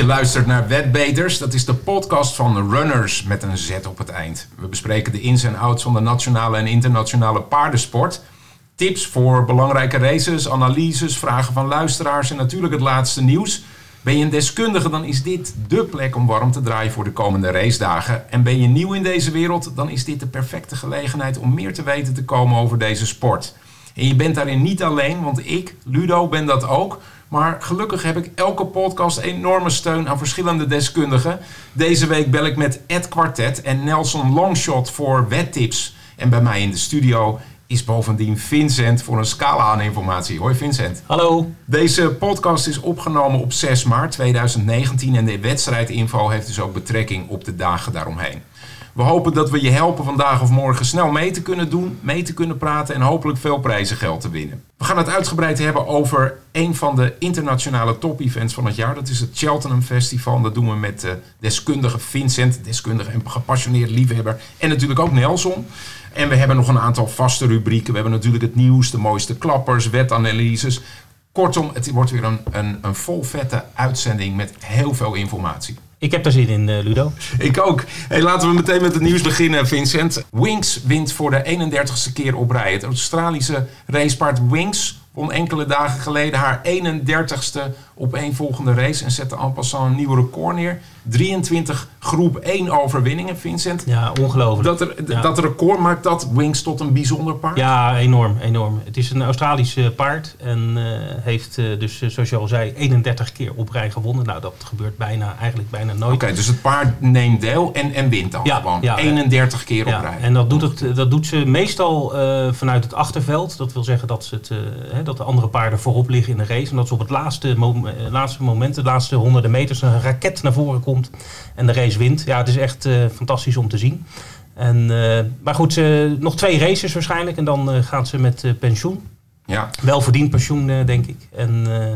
Je luistert naar Wetbeters. Dat is de podcast van Runners met een Z op het eind. We bespreken de ins en outs van de nationale en internationale paardensport. Tips voor belangrijke races, analyses, vragen van luisteraars en natuurlijk het laatste nieuws. Ben je een deskundige, dan is dit dé plek om warm te draaien voor de komende racedagen. En ben je nieuw in deze wereld, dan is dit de perfecte gelegenheid om meer te weten te komen over deze sport. En je bent daarin niet alleen, want ik, Ludo, ben dat ook. Maar gelukkig heb ik elke podcast enorme steun aan verschillende deskundigen. Deze week bel ik met Ed Quartet en Nelson Longshot voor wettips. En bij mij in de studio is bovendien Vincent voor een scala aan informatie. Hoi Vincent. Hallo. Deze podcast is opgenomen op 6 maart 2019 en de wedstrijdinfo heeft dus ook betrekking op de dagen daaromheen. We hopen dat we je helpen vandaag of morgen snel mee te kunnen doen, mee te kunnen praten en hopelijk veel prijzengeld te winnen. We gaan het uitgebreid hebben over een van de internationale top-events van het jaar. Dat is het Cheltenham Festival. Dat doen we met de deskundige Vincent, deskundige en gepassioneerd liefhebber. En natuurlijk ook Nelson. En we hebben nog een aantal vaste rubrieken. We hebben natuurlijk het nieuws, de mooiste klappers, wetanalyses. Kortom, het wordt weer een, een, een vol vette uitzending met heel veel informatie. Ik heb daar zin in, uh, Ludo. Ik ook. Hey, laten we meteen met het nieuws beginnen, Vincent. Wings wint voor de 31ste keer op rij. Het Australische racepaard Wings won enkele dagen geleden haar 31ste op één volgende race en zette en passant een nieuw record neer. 23 groep 1 overwinningen, Vincent. Ja, ongelooflijk. Dat, er, Ja. dat record maakt dat Wings tot een bijzonder paard. Ja, enorm, enorm. Het is een Australisch eh, paard en eh, heeft eh, dus, zoals je al zei, 31 keer op rij gewonnen. Nou, dat gebeurt bijna, eigenlijk bijna nooit. Oké, dus het paard neemt deel en, en wint dan Ja, gewoon. ja, 31 keer op Ja, rij. en dat doet, het, dat doet ze meestal vanuit het achterveld. Dat wil zeggen dat, ze het, hè, dat de andere paarden voorop liggen in de race. En dat ze op het laatste, mom- eh, laatste moment, de laatste honderden meters, een raket naar voren komt en de race wint. Ja, het is echt eh, fantastisch om te zien. En, eh, maar goed, nog twee races waarschijnlijk en dan eh, gaat ze met eh, pensioen. Ja. Welverdiend pensioen, eh, denk ik. En eh,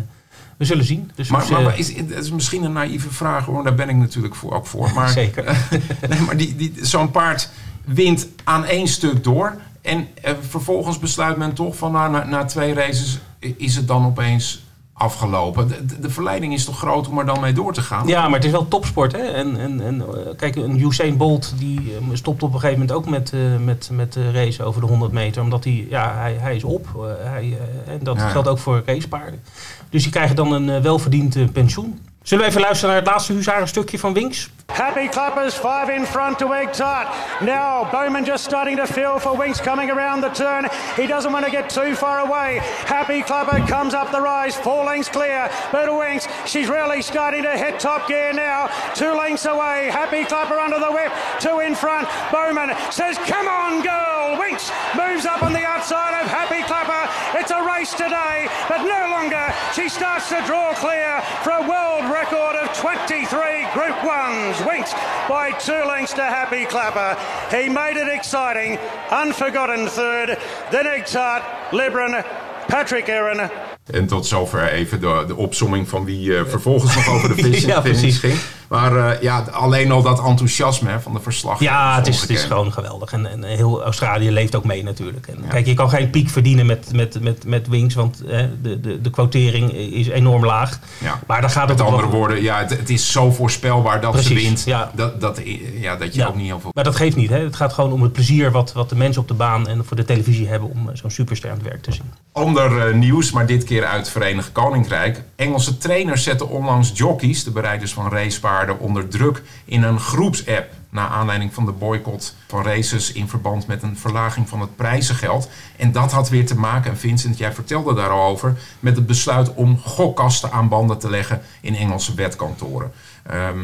we zullen zien. Dus Maar, maar, maar is, het is misschien een naïeve vraag hoor, daar ben ik natuurlijk voor, ook voor. Maar, Zeker. nee, maar die, die, zo'n paard wint aan één stuk door. En eh, vervolgens besluit men toch van nou, na, na twee races is het dan opeens afgelopen. De, de, verleiding is toch groot om er dan mee door te gaan? Ja, maar het is wel topsport. Hè? En, en, en eh, kijk, een Usain Bolt die eh, stopt op een gegeven moment ook met, eh, met, met de race over de 100 meter. Omdat hij, ja, hij, hij is op. Hij, en dat Ja. geldt ook voor racepaarden. Dus die krijgen dan een welverdiend pensioen. Zullen we even luisteren naar het laatste huzarenstukje van Winks? Happy Clappers, five in front to Egtart. Now Bowman just starting to feel for Winks coming around the turn. He doesn't want to get too far away. Happy Clapper comes up the rise, four lengths clear. But Winks, she's really starting to hit top gear now. Two lengths away. Happy Clapper under the whip, two in front. Bowman says, "Come on, girl." Winks moves up on the outside of Happy Clapper. It's a race today, but no longer. She starts to draw clear for a world record of 23 Group Ones. Winks by two lengths to Happy Clapper. He made it exciting. Unforgotten third. Then Egtart, Libran, Patrick Aaron, En tot zover even de, de opsomming van wie eh, vervolgens nog over de finish, Ja, finish precies. ging. Maar eh, ja, alleen al dat enthousiasme hè, van de verslag. Ja, het is, het is gewoon geweldig. En, en heel Australië leeft ook mee natuurlijk. En Ja. Kijk, je kan geen piek verdienen met, met, met, met Winks, want hè, de, de, de quotering is enorm laag. Ja. Maar daar gaat het Met andere woorden, ja, het, het is zo voorspelbaar dat ze wint. ja. Dat, dat, ja, dat je Ja. ook niet heel veel... Maar dat geeft niet. Hè? Het gaat gewoon om het plezier wat, wat de mensen op de baan en voor de televisie hebben om eh, zo'n superster aan het werk te zien. Ander eh, nieuws, maar dit keer uit het Verenigd Koninkrijk. Engelse trainers zetten onlangs jockeys, de bereiders van racepaarden, onder druk in een groepsapp. Na aanleiding van de boycott van races in verband met een verlaging van het prijzengeld. En dat had weer te maken, en Vincent, jij vertelde daar al over, met het besluit om gokkasten aan banden te leggen in Engelse wetkantoren. Ehm,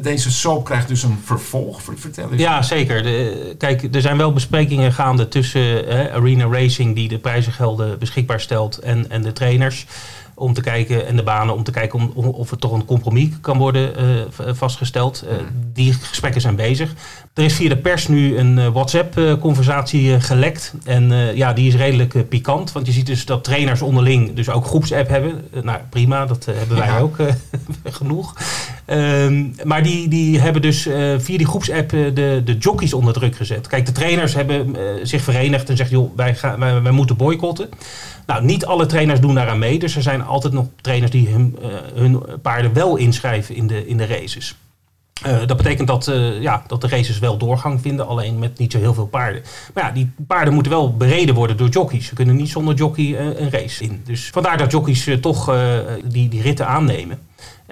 deze soap krijgt dus een vervolg. Ver- Vertel eens. Ja, zeker. Kijk, er zijn wel besprekingen gaande tussen Arena Racing, die de prijzengelden beschikbaar stelt, en, en de trainers. Om te kijken, en de banen, om te kijken om, om- of er toch een compromis kan worden eh, v- vastgesteld. Eh, die gesprekken zijn bezig. Er is via de pers nu een eh, WhatsApp-conversatie gelekt. En eh, ja, die is redelijk eh, pikant. Want je ziet dus dat trainers onderling dus ook groepsapp hebben. Eh, nou, prima, dat eh, hebben wij Ja. ook eh, genoeg. Ehm, maar die, die hebben dus eh, via die groepsapp de, de jockeys onder druk gezet. Kijk, de trainers hebben zich verenigd en zeggen, joh, wij, gaan, wij, wij, moeten boycotten. Nou, niet alle trainers doen daaraan mee. Dus er zijn altijd nog trainers die hun, hun paarden wel inschrijven in de, in de races. Uh, dat betekent dat, uh, ja, dat de races wel doorgang vinden, alleen met niet zo heel veel paarden. Maar ja, die paarden moeten wel bereden worden door jockeys. Ze kunnen niet zonder jockey een race in. Dus vandaar dat jockeys toch die, die ritten aannemen.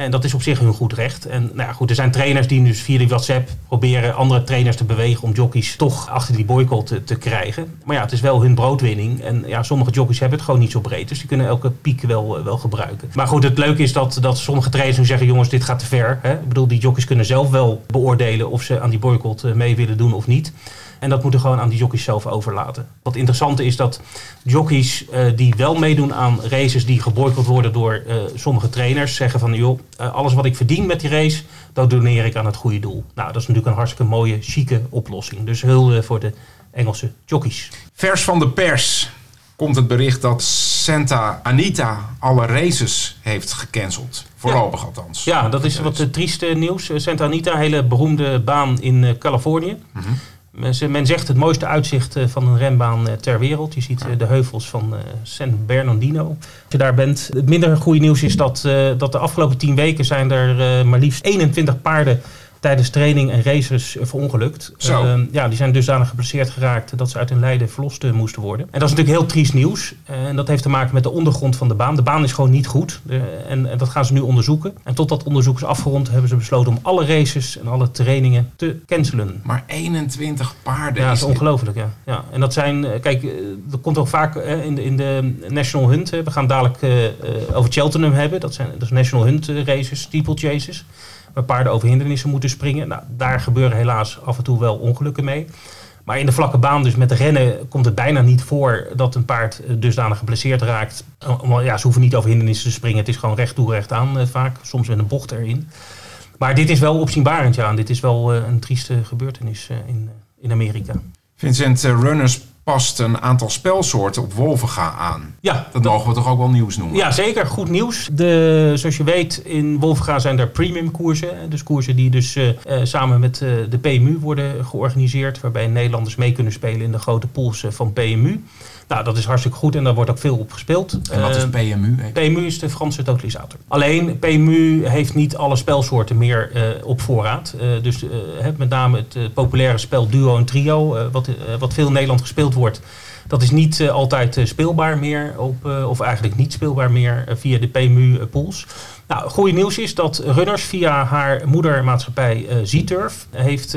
En dat is op zich hun goed recht. En nou ja, goed, er zijn trainers die dus via die WhatsApp proberen andere trainers te bewegen om jockeys toch achter die boycott te, te krijgen. Maar ja, het is wel hun broodwinning. En ja, sommige jockeys hebben het gewoon niet zo breed. Dus die kunnen elke piek wel, wel gebruiken. Maar goed, het leuke is dat, dat sommige trainers nu zeggen: jongens, dit gaat te ver. Hè? Ik bedoel, die jockeys kunnen zelf wel beoordelen of ze aan die boycott mee willen doen of niet. En dat moeten gewoon aan die jockeys zelf overlaten. Wat interessant is dat jockeys uh, die wel meedoen aan races die geboycott worden door uh, sommige trainers, zeggen van joh, uh, alles wat ik verdien met die race, dat doneer ik aan het goede doel. Nou, dat is natuurlijk een hartstikke mooie, chique oplossing. Dus hulde voor de Engelse jockeys. Vers van de pers komt het bericht dat Santa Anita alle races heeft gecanceld. Voorlopig ja. althans. Ja, dat is wat trieste nieuws. Santa Anita, hele beroemde baan in Californië. Mm -hmm. Men zegt het mooiste uitzicht van een renbaan ter wereld. Je ziet de heuvels van San Bernardino. Als je daar bent. Het minder goede nieuws is dat, dat de afgelopen tien weken zijn er maar liefst 21 paarden tijdens training en races verongelukt. Uh, ja, die zijn dusdanig geblesseerd geraakt dat ze uit hun lijden verlost uh, moesten worden. En dat is natuurlijk heel triest nieuws. Uh, en dat heeft te maken met de ondergrond van de baan. De baan is gewoon niet goed. En, en, dat gaan ze nu onderzoeken. En tot dat onderzoek is afgerond hebben ze besloten om alle races en alle trainingen te cancelen. Maar 21 paarden. Ja, dat is ongelooflijk. Ja. Ja. En dat zijn, kijk, er komt ook vaak in, de, in de National Hunt. we gaan dadelijk over Cheltenham hebben. Dat zijn dat is National Hunt races, steeplechases waar paarden over hindernissen moeten springen. Nou, daar gebeuren helaas af en toe wel ongelukken mee. Maar in de vlakke baan, dus met rennen, komt het bijna niet voor dat een paard dusdanig geblesseerd raakt. Ja, ze hoeven niet over hindernissen te springen. Het is gewoon recht toe, recht aan vaak. Soms met een bocht erin. Maar dit is wel opzienbarend, ja. Dit is wel een trieste gebeurtenis in, in Amerika. Vincent, runners past een aantal spelsoorten op Wolvenga aan. Ja, dat mogen we toch ook wel nieuws noemen? Ja, zeker. Goed nieuws. De, zoals je weet, in Wolvenga zijn er premium koersen. Dus koersen die dus uh, samen met uh, de PMU worden georganiseerd. Waarbij Nederlanders mee kunnen spelen in de grote pools van PMU. Nou, dat is hartstikke goed en daar wordt ook veel op gespeeld. En wat is PMU? PMU is de Franse totalisator. Alleen, PMU heeft niet alle spelsoorten meer uh, op voorraad. Uh, dus uh, met name het populaire spel duo en trio, wat, wat veel in Nederland gespeeld wordt... Dat is niet altijd speelbaar meer, op, of eigenlijk niet speelbaar meer via de PMU-pools. Nou, goede nieuws is dat Runners via haar moedermaatschappij Z-Turf heeft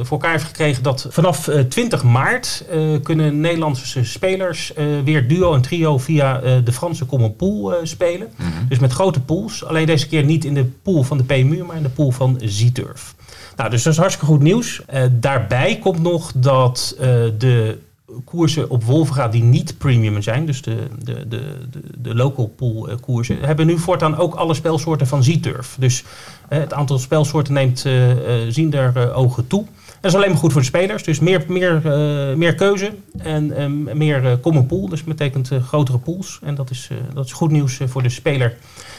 voor elkaar heeft gekregen dat vanaf 20 maart kunnen Nederlandse spelers weer duo en trio via de Franse Common Pool spelen. Mm -hmm. Dus met grote pools. Alleen deze keer niet in de pool van de PMU, maar in de pool van Z-Turf. Nou, dus dat is hartstikke goed nieuws. daarbij komt nog dat de koersen op Wolfga die niet premium zijn, dus de, de, de, de, de local pool koersen, hebben nu voortaan ook alle spelsoorten van Z-Turf. Dus uh, het aantal spelsoorten neemt uh, zien er ogen toe. Dat is alleen maar goed voor de spelers. Dus meer, meer, meer keuze en um, meer common pool. Dus dat betekent grotere pools. En dat is, dat is goed nieuws voor de speler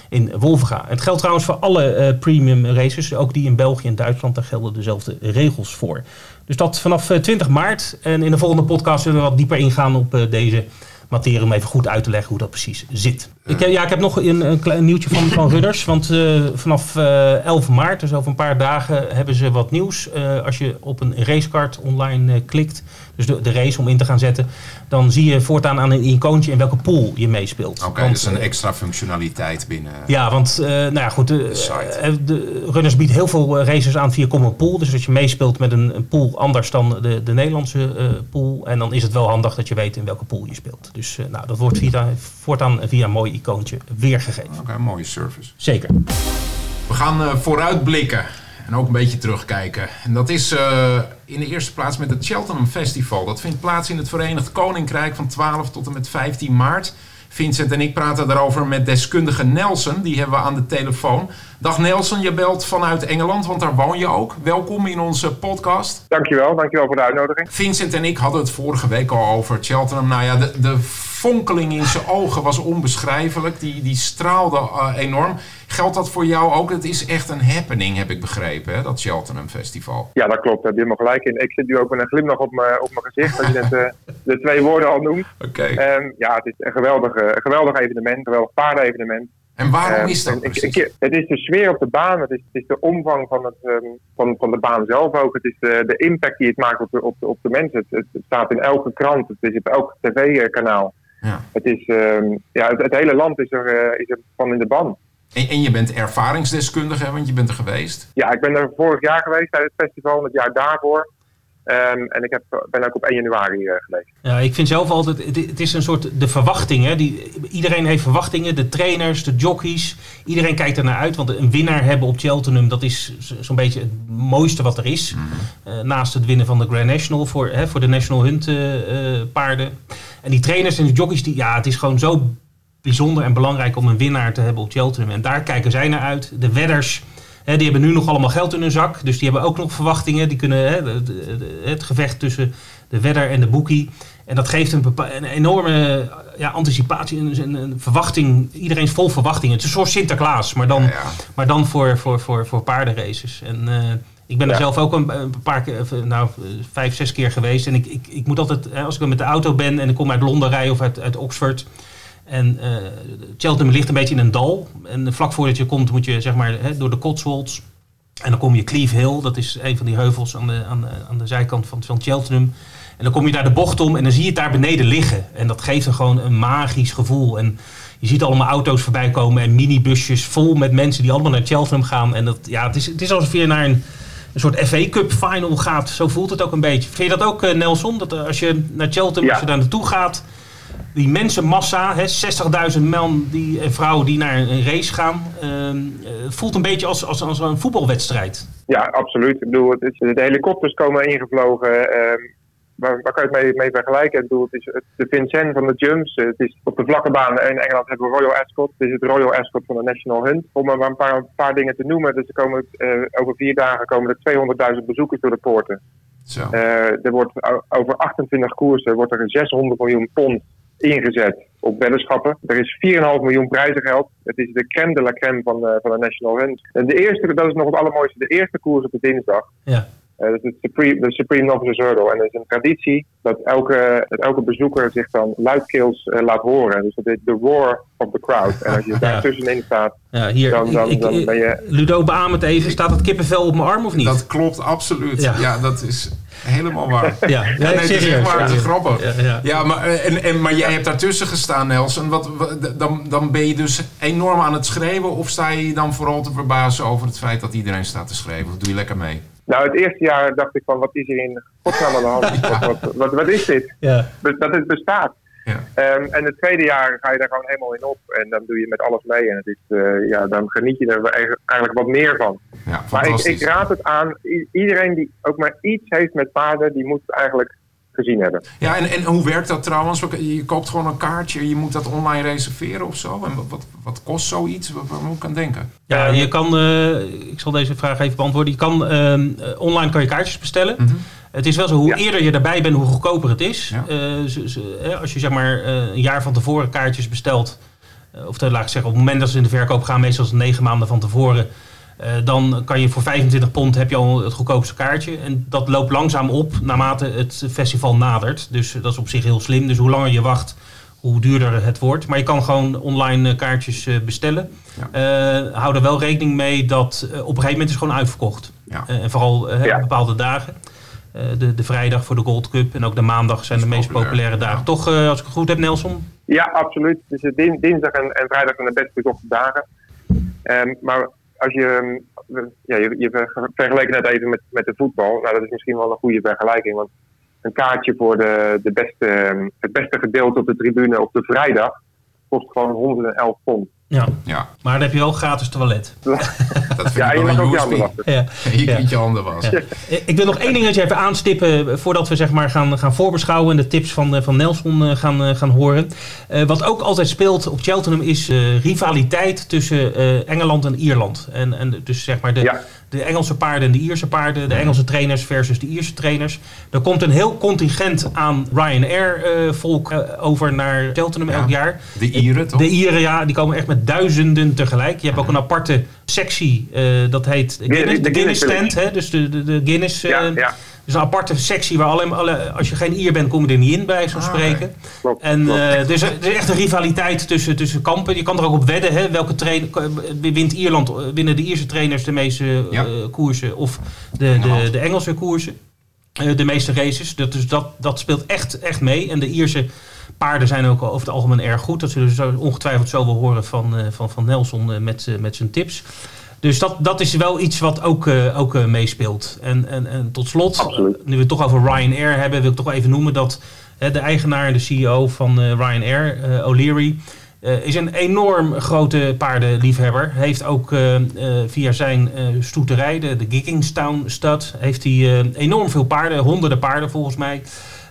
in Wolvenga. Het geldt trouwens voor alle premium races, ook die in België en Duitsland, daar gelden dezelfde regels voor. Dus dat vanaf 20 maart. En in de volgende podcast zullen we wat dieper ingaan op deze materie om even goed uit te leggen hoe dat precies zit. Ik, ja, ik heb nog een, een klein nieuwtje van, van Rudders. Want uh, vanaf uh, 11 maart, dus over een paar dagen, hebben ze wat nieuws. Uh, als je op een racecard online klikt, dus de, de, race om in te gaan zetten, dan zie je voortaan aan een icoontje in welke pool je meespeelt. Oké, okay, dat is een extra functionaliteit binnen. Ja, want nou ja, goed, de, de, de, Runners biedt heel veel races aan via Common Pool. Dus als je meespeelt met een, een pool anders dan de, de Nederlandse pool, en dan is het wel handig dat je weet in welke pool je speelt. Dus nou, dat wordt via, voortaan via een mooi icoontje weergegeven. Oké, okay, mooie service. Zeker. We gaan vooruitblikken en ook een beetje terugkijken. En dat is in de eerste plaats met het Cheltenham Festival. Dat vindt plaats in het Verenigd Koninkrijk van 12 tot en met 15 maart. Vincent en ik praten daarover met deskundige Nelson. Die hebben we aan de telefoon. Dag Nelson, je belt vanuit Engeland, want daar woon je ook. Welkom in onze podcast. Dankjewel, dankjewel voor de uitnodiging. Vincent en ik hadden het vorige week al over Cheltenham. Nou ja, de, de fonkeling in zijn ogen was onbeschrijfelijk. Die, die straalde uh, enorm. Geldt dat voor jou ook? Het is echt een happening, heb ik begrepen, hè, dat Cheltenham Festival. Ja, dat klopt. Daar heb je helemaal gelijk in. Ik zit nu ook met een glimlach op mijn, op mijn gezicht, als je net uh, de twee woorden al noemt. Oké. Um, ja, het is een geweldig, een geweldig evenement, een geweldig paardevenement. En waarom is dat? Ik, ik, het is de sfeer op de baan, het is, het is de omvang van, het, um, van, van de baan zelf ook. Het is de, de impact die het maakt op de, op de, op de mensen. Het, het, staat in elke krant, het is op elk tv-kanaal. Ja. Het, is, um, ja, het, het, hele land is er, uh, is er van in de ban. En, en, je bent ervaringsdeskundige, want je bent er geweest? Ja, ik ben er vorig jaar geweest tijdens het festival, het jaar daarvoor. Um, en ik heb, ben ook op 1 januari uh, geweest. Ja, ik vind zelf altijd, het, het is een soort de verwachtingen. Die, iedereen heeft verwachtingen, de trainers, de jockeys. Iedereen kijkt er naar uit, want een winnaar hebben op Cheltenham, dat is zo'n beetje het mooiste wat er is. Mm -hmm. uh, naast het winnen van de Grand National voor, hè, voor de National Hunt uh, paarden. En die trainers en de jockeys, die, ja, het is gewoon zo bijzonder en belangrijk om een winnaar te hebben op Cheltenham. En daar kijken zij naar uit. De wedders, hè, die hebben nu nog allemaal geld in hun zak. Dus die hebben ook nog verwachtingen. Die kunnen hè, het gevecht tussen de wedder en de boekie. En dat geeft een, een enorme ja, anticipatie en een, een, verwachting. Iedereen is vol verwachtingen. Het is een soort Sinterklaas, maar dan, Ja, ja. Maar dan voor, voor, voor, voor paardenraces. En uh, ik ben er zelf ook een, een paar keer, nou, vijf, zes keer geweest. En ik, ik, ik moet altijd, hè, als ik met de auto ben en ik kom uit Londen rijden of uit, uit Oxford. En uh, Cheltenham ligt een beetje in een dal. En vlak voordat je komt moet je zeg maar hè, door de Cotswolds. En dan kom je Cleave Hill, dat is een van die heuvels aan de, aan aan de zijkant van, van Cheltenham. En dan kom je daar de bocht om en dan zie je het daar beneden liggen. En dat geeft er gewoon een magisch gevoel. En je ziet allemaal auto's voorbij komen en minibusjes vol met mensen die allemaal naar Cheltenham gaan. En dat, ja, het, is, het is alsof je naar een, een soort FA Cup final gaat. Zo voelt het ook een beetje. Vind je dat ook, uh, Nelson? Dat uh, als je naar Cheltenham, Ja. als je daar naartoe gaat, die mensenmassa, hè, 60.000 man die, en vrouwen die naar een race gaan, uh, voelt een beetje als, als, als een voetbalwedstrijd. Ja, absoluut. Ik bedoel, het is, de helikopters komen ingevlogen. Uh, waar, waar, kan je het mee, mee vergelijken? Ik bedoel, het is het, de Vincent van de jumps. Het is op de vlakke baan in Engeland hebben we Royal Ascot. Het is het Royal Ascot van de National Hunt. Om maar een paar, een paar dingen te noemen. Dus er komen, uh, over vier dagen komen er 200.000 bezoekers door de poorten. Zo. Uh, er wordt over 28 koersen wordt er 600 miljoen pond ingezet op weddenschappen. Er is 4,5 miljoen prijzengeld. Het is de crème de la crème van, uh, van de National Hunt. En de eerste, dat is nog het allermooiste, de eerste koers op de dinsdag. Ja. Uh, dat is het Supreme, de Supreme Novice Hurdle. En het is een traditie dat elke, dat elke bezoeker zich dan luidkeels uh, laat horen. Dus dat is de roar of the crowd. En als je daar Ja. tussenin staat, Ja, hier, dan, dan, ik, dan ik, ben je... Ludo beaam het even. Staat het kippenvel op mijn arm of niet? Dat klopt absoluut. Ja. Ja. dat is helemaal waar. ja, Ja, nee, het is echt waar, het is Ja. grappig. Ja, ja. Ja, maar, eh, en, en, maar jij hebt daartussen gestaan, Nelson. Wat, wat- dan, dan ben je dus enorm aan het schreeuwen... of sta je je dan vooral te verbazen over het feit dat iedereen staat te schreeuwen? Of doe je lekker mee? Nou, het eerste jaar dacht ik van, wat is hier in godsnaam aan de hand? Wat, wat, wat, wat is dit? Ja. Dat het bestaat. Ja. Um, en het tweede jaar ga je daar gewoon helemaal in op. En dan doe je met alles mee. En het is, uh, ja, dan geniet je er eigenlijk wat meer van. Ja, Maar ik, ik raad het aan. Iedereen die ook maar iets heeft met paarden, die moet het eigenlijk gezien hebben. Ja, en, en hoe werkt dat trouwens? Je koopt gewoon een kaartje, je moet dat online reserveren of zo. En wat, wat, wat kost zoiets? Waar, waar moet ik aan denken? Ja, je kan, uh, ik zal deze vraag even beantwoorden. Je kan, uh, online kan je kaartjes bestellen. Mm -hmm. Het is wel zo, hoe Ja. eerder je erbij bent, hoe goedkoper het is. Ja. Uh, z- z- als je zeg maar een jaar van tevoren kaartjes bestelt, uh, of te, laat ik zeggen, op het moment dat ze in de verkoop gaan, meestal is het negen maanden van tevoren, dan kan je voor 25 pond heb je al het goedkoopste kaartje. En dat loopt langzaam op naarmate het festival nadert. Dus dat is op zich heel slim. Dus hoe langer je wacht, hoe duurder het wordt. Maar je kan gewoon online kaartjes bestellen. Ja. Hou er wel rekening mee dat op een gegeven moment is het gewoon uitverkocht. En vooral ja. bepaalde dagen. Uh, de, de vrijdag voor de Gold Cup en ook de maandag zijn de meest populair. populaire dagen. Toch, uh, als ik het goed heb, Nelson? Ja, absoluut. Dus din dinsdag en, en, vrijdag zijn de best bezochte dagen. Um, maar als je, ja, je, je vergelijkt net even met, met de voetbal. Nou, dat is misschien wel een goede vergelijking. Want een kaartje voor de, de beste, het beste gedeelte op de tribune op de vrijdag kost gewoon 111 pond. Ja. ja. maar dan heb je wel gratis toilet. Dat vind ja, ik je wel mag ook je USB. handen wassen. Ja. Je Ja. kunt je handen wassen. Ja. Ik wil nog één dingetje even aanstippen voordat we zeg maar gaan, gaan voorbeschouwen en de tips van, eh, van Nelson eh, gaan, eh, gaan horen. Uh, wat ook altijd speelt op Cheltenham is uh, rivaliteit tussen uh, Engeland en Ierland. En, en dus zeg maar de, Ja. De Engelse paarden en de Ierse paarden. De Engelse trainers versus de Ierse trainers. Er komt een heel contingent aan Ryanair-volk over naar Cheltenham elk jaar. De Ieren, toch? De Ieren, ja. Die komen echt met duizenden tegelijk. Je hebt ook een aparte sectie, dat heet Guinness, de Guinness stand. Hè? Dus de, de, de Guinness... Ja, ja. Dus een aparte sectie waar alleen, alle, als je geen Ier bent, kom je er niet in bij, zo'n Ah, spreken. Klopt, En klopt. eh, er, is, er is echt een rivaliteit tussen, tussen kampen. Je kan er ook op wedden. Hè? Welke trainer wint Ierland? eh, Winnen de Ierse trainers de meeste eh, koersen of de, de, de Engelse koersen? Eh, de meeste races. Dat, dus dat, dat speelt echt, echt mee. En de Ierse paarden zijn ook over het algemeen erg goed. Dat zullen we zo ongetwijfeld zo wel horen van, eh, van, van Nelson eh, met, eh, met zijn tips. Dus dat, dat is wel iets wat ook, eh, ook eh, meespeelt. En, en, en tot slot, Absoluut. nu we het toch over Ryanair hebben, wil ik toch even noemen dat hè, de eigenaar en de CEO van eh, Ryanair, O'Leary, is een enorm grote paardenliefhebber. Heeft ook via zijn stoeterij, de, de Giggingstown Stud, heeft hij enorm veel paarden, honderden paarden volgens mij.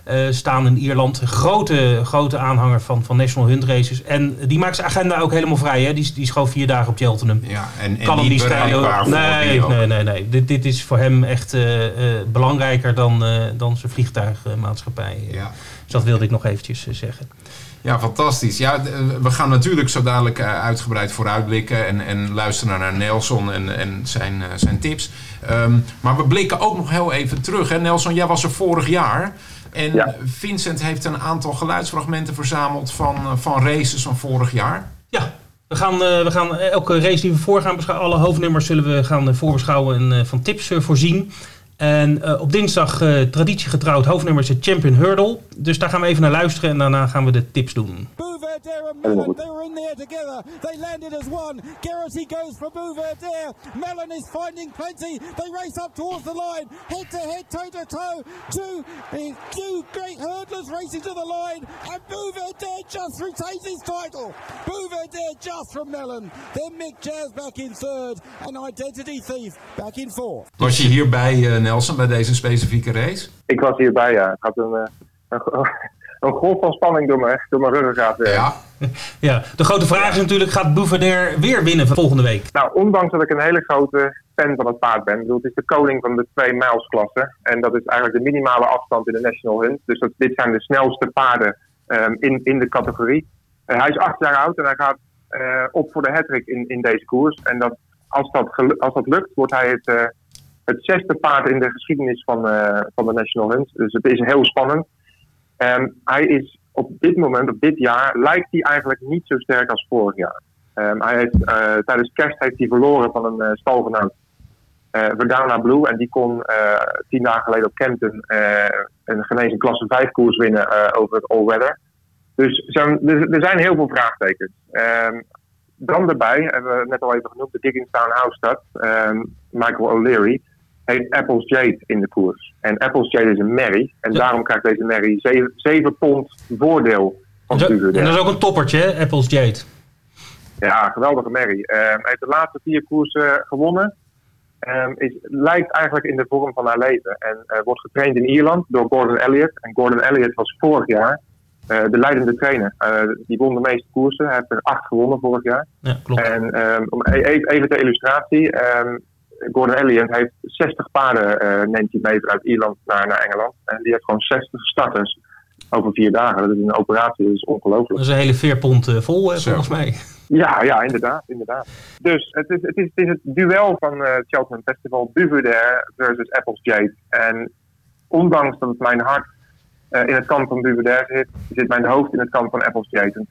Eh, staan in Ierland. Grote, grote aanhanger van, van National Hunt Races. En die maakt zijn agenda ook helemaal vrij. Hè? Die, die gewoon vier dagen op Cheltenham Ja, en, en kan hem niet stijlen. Nee, nee, nee, nee. Dit, dit is voor hem echt eh, eh, belangrijker dan, dan zijn vliegtuigmaatschappij. Ja. Dus dat wilde ik nog eventjes zeggen. Ja, fantastisch. Ja, we gaan natuurlijk zo dadelijk uitgebreid vooruitblikken en, en luisteren naar Nelson en, en zijn, zijn tips. Ehm, maar we blikken ook nog heel even terug. Hè? Nelson, jij was er vorig jaar. En Ja. Vincent heeft een aantal geluidsfragmenten verzameld van, eh, van races van vorig jaar. Ja, we gaan, eh, we gaan elke race die we voor gaan beschouwen, alle hoofdnummers zullen we gaan eh, voorbeschouwen en eh, van tips voorzien. En eh, op dinsdag uh, traditiegetrouwd hoofdnummer is het Champion Hurdle. Dus daar gaan we even naar luisteren en daarna gaan we de tips doen. Bouverdere and Mellon, they were in there together. They landed as one. Garrity goes for Bouverdere. Mellon is finding plenty. They race up towards the line. Head to head, toe to toe. Two, eh, two great hurdlers racing to the line. And Bouverdere just retains his title. Bouverdere just from Mellon. Then Mick Jazz back in third. And Identity Thief back in fourth. Was je hierbij, eh, Nelson, bij deze specifieke race? Ik was hierbij, ja. Het had een, eh, een, golf van spanning door mijn, door mijn ruggengraat. eh. Ja. Ja, de grote vraag is natuurlijk, gaat Bouverdere weer winnen volgende week? Nou, ondanks dat ik een hele grote fan van het paard ben. Ik bedoel, het is de koning van de 2 miles klasse. En dat is eigenlijk de minimale afstand in de National Hunt. Dus dat, dit zijn de snelste paarden ehm, in, in de categorie. Eh, hij is acht jaar oud en hij gaat eh, op voor de hattrick in, in deze koers. En dat, als, dat als dat lukt, wordt hij het, het zesde paard in de geschiedenis van, van de National Hunt. Dus het is heel spannend. Ehm, hij is op dit moment, op dit jaar, lijkt hij eigenlijk niet zo sterk als vorig jaar. Ehm, hij heeft, eh, tijdens kerst heeft hij verloren van een uh, stalgenoot, uh, Verdana Blue. En die kon tien dagen geleden op Kempton een genezen klasse 5 koers winnen over het all-weather. Dus zijn, er, zijn heel veel vraagtekens. Um, dan daarbij, hebben we net al even genoemd, de Dickinstown House Stud, um, Michael O'Leary, heeft Apples Jade in de koers. En Apples Jade is een merrie. En ja. daarom krijgt deze merrie 7, 7 pond voordeel van en, dat is ook een toppertje, hè? Apples Jade. Ja, geweldige merrie. Um, hij heeft de laatste vier koersen gewonnen. Um, is, lijkt eigenlijk in de vorm van haar leven. En uh, wordt getraind in Ierland door Gordon Elliott. En Gordon Elliott was vorig jaar uh, de leidende trainer. Uh, die won de meeste koersen. Hij heeft er acht gewonnen vorig jaar. Ja, klopt. En um, om e even ter illustratie. Gordon Elliott heeft 60 paarden, uh, neemt hij mee vanuit Ierland naar, naar Engeland. En die heeft gewoon 60 starters over vier dagen. Dat is een operatie, dat is ongelooflijk. Dat is een hele veerpont uh, vol, uh, volgens mij. Ja, ja, inderdaad, inderdaad. Dus het is het, is, het, is het duel van uh, het Cheltenham Festival, Buverdare versus Apples Jade. En ondanks dat mijn hart uh, in het kamp van Buverdare zit, zit mijn hoofd in het kamp van Apples Jade.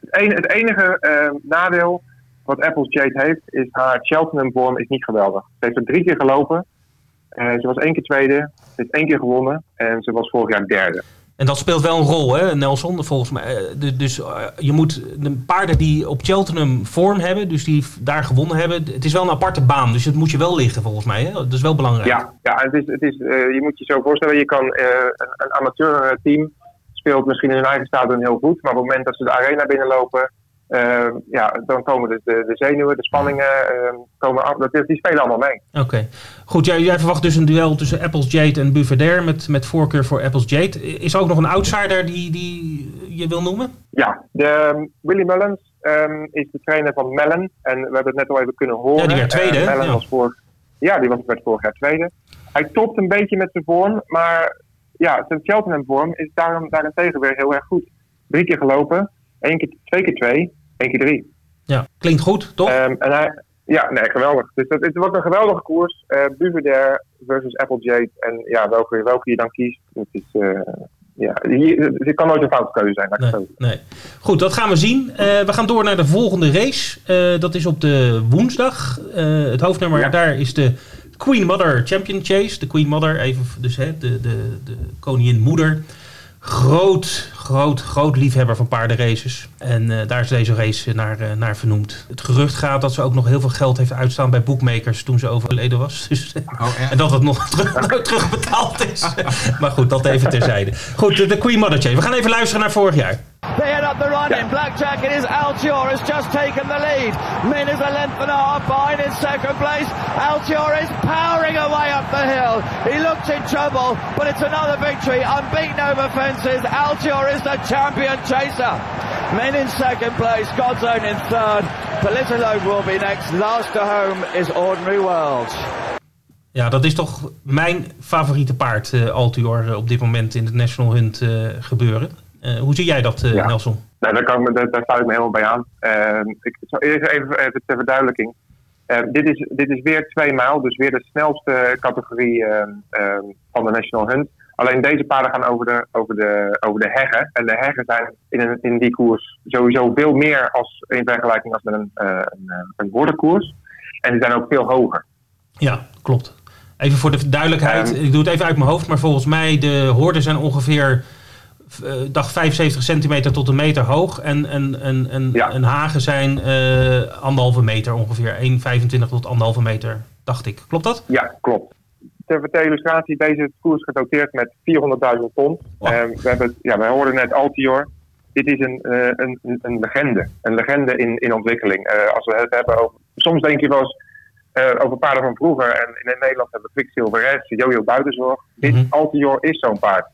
Het, een, het enige uh, nadeel wat Apples Jade heeft, is haar Cheltenham vorm is niet geweldig. Ze heeft er drie keer gelopen. Uh, ze was één keer tweede, ze heeft één keer gewonnen en ze was vorig jaar derde. En dat speelt wel een rol, hè, Nelson, volgens mij. Dus uh, je moet de paarden die op Cheltenham vorm hebben, dus die daar gewonnen hebben, het is wel een aparte baan, dus het moet je wel liggen volgens mij. Hè? Dat is wel belangrijk. Ja, ja het is, het is, uh, je moet je zo voorstellen, je kan een, een amateurteam speelt misschien in hun eigen stadion heel goed, maar op het moment dat ze de arena binnenlopen, uh, ja, dan komen de, de, de zenuwen, de spanningen, uh, komen af, dat, die spelen allemaal mee. Oké. Okay. Goed, jij, jij, verwacht dus een duel tussen Apples Jade en Buverdare met, met voorkeur voor Apples Jade. Is er ook nog een outsider die, die je wil noemen? Ja, de, um, Willy Mullins um, is de trainer van Mellon. En we hebben het net al even kunnen horen. Ja, die werd tweede. Uh, Mellon ja. was voor... Ja, die was werd vorig jaar tweede. Hij topt een beetje met zijn vorm, maar ja, zijn Cheltenham vorm is daarom, daarentegen weer heel erg goed. Drie keer gelopen, één keer, twee keer twee, één keer drie. Ja, klinkt goed, toch? Ehm, en hij, ja, nee, geweldig. Dus dat, het wordt een geweldige koers. Uh, versus Applegate. En ja, welke, welke je dan kiest, het is... Uh, ja, het kan nooit een foute keuze zijn. Nee, nee, Goed, dat gaan we zien. Uh, we gaan door naar de volgende race. Uh, dat is op de woensdag. Uh, het hoofdnummer ja. daar is de Queen Mother Champion Chase. De Queen Mother, even dus hè, de, de, de koningin moeder groot, groot, groot liefhebber van paardenraces. En uh, daar is deze race naar, uh, naar vernoemd. Het gerucht gaat dat ze ook nog heel veel geld heeft uitstaan bij bookmakers toen ze overleden was. Dus, oh, ja. En dat het nog terug, nou, terugbetaald is. maar goed, dat even terzijde. Goed, de, de Queen Mother Chase. We gaan even luisteren naar vorig jaar. They head up the run in. Black Jacket is Altior has just taken the lead. Min is a length and a half behind in second place. Altior is powering away up the hill. He looked in trouble, but it's another victory. Unbeaten over fences. Altior is the champion chaser. Min in second place. God's own in third. Politolo will be next. Last to home is Ordinary World. Ja, dat is toch mijn favoriete paard, uh, Altior, op dit moment in het National Hunt uh, gebeuren. Uh, hoe zie jij dat, ja. Nelson? Nou, daar, kan ik me, daar, daar sluit ik me helemaal bij aan. Uh, ik zal eerst even, even ter verduidelijking. dit, is, dit is weer twee maal, dus weer de snelste categorie van de National Hunt. Alleen deze paarden gaan over de, over de, over de heggen. En de heggen zijn in, een, in die koers sowieso veel meer als, in vergelijking als met een, een, een borderkoers. En die zijn ook veel hoger. Ja, klopt. Even voor de duidelijkheid, ik doe het even uit mijn hoofd, maar volgens mij de hoorden zijn ongeveer uh, dag 75 centimeter tot een meter hoog. En, en, en, en, ja. en hagen zijn uh, anderhalve meter ongeveer. 1,25 tot anderhalve meter, dacht ik. Klopt dat? Ja, klopt. Ter, ter illustratie, deze koers gedoteerd met 400.000 ton. Wow. Uh, we, hebben, ja, we hoorden net Altior. Dit is een, een, een legende. Een legende in, in ontwikkeling. als we het hebben over... Soms denk je wel eens over paarden van vroeger. En in Nederland hebben we Quicksilver S, Jojo Buitenzorg. Mm -hmm. Dit Altior is zo'n paard.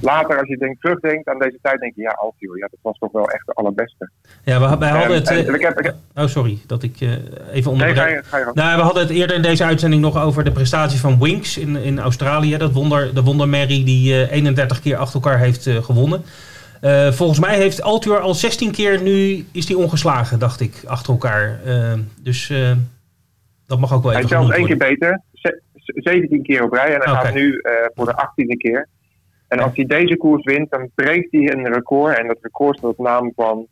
Later, als je denk, terugdenkt aan deze tijd, denk je, ja, Altior, ja, dat was toch wel echt de allerbeste. Ja, we, wij hadden het... Uh, ik heb, ik oh, sorry, dat ik uh, even onderbreek. Nee, ga je, ga je nou, we hadden het eerder in deze uitzending nog over de prestatie van Winks in, in Australië. Dat wonder, de wondermerrie die uh, 31 keer achter elkaar heeft gewonnen. volgens mij heeft Altior al 16 keer nu, is die ongeslagen, dacht ik, achter elkaar. dus dat mag ook wel even Hij is zelfs één keer beter. 17 keer op rij en hij okay. gaat nu voor de 18e keer. En als hij deze koers wint, dan breekt hij een record. En dat record staat op naam van,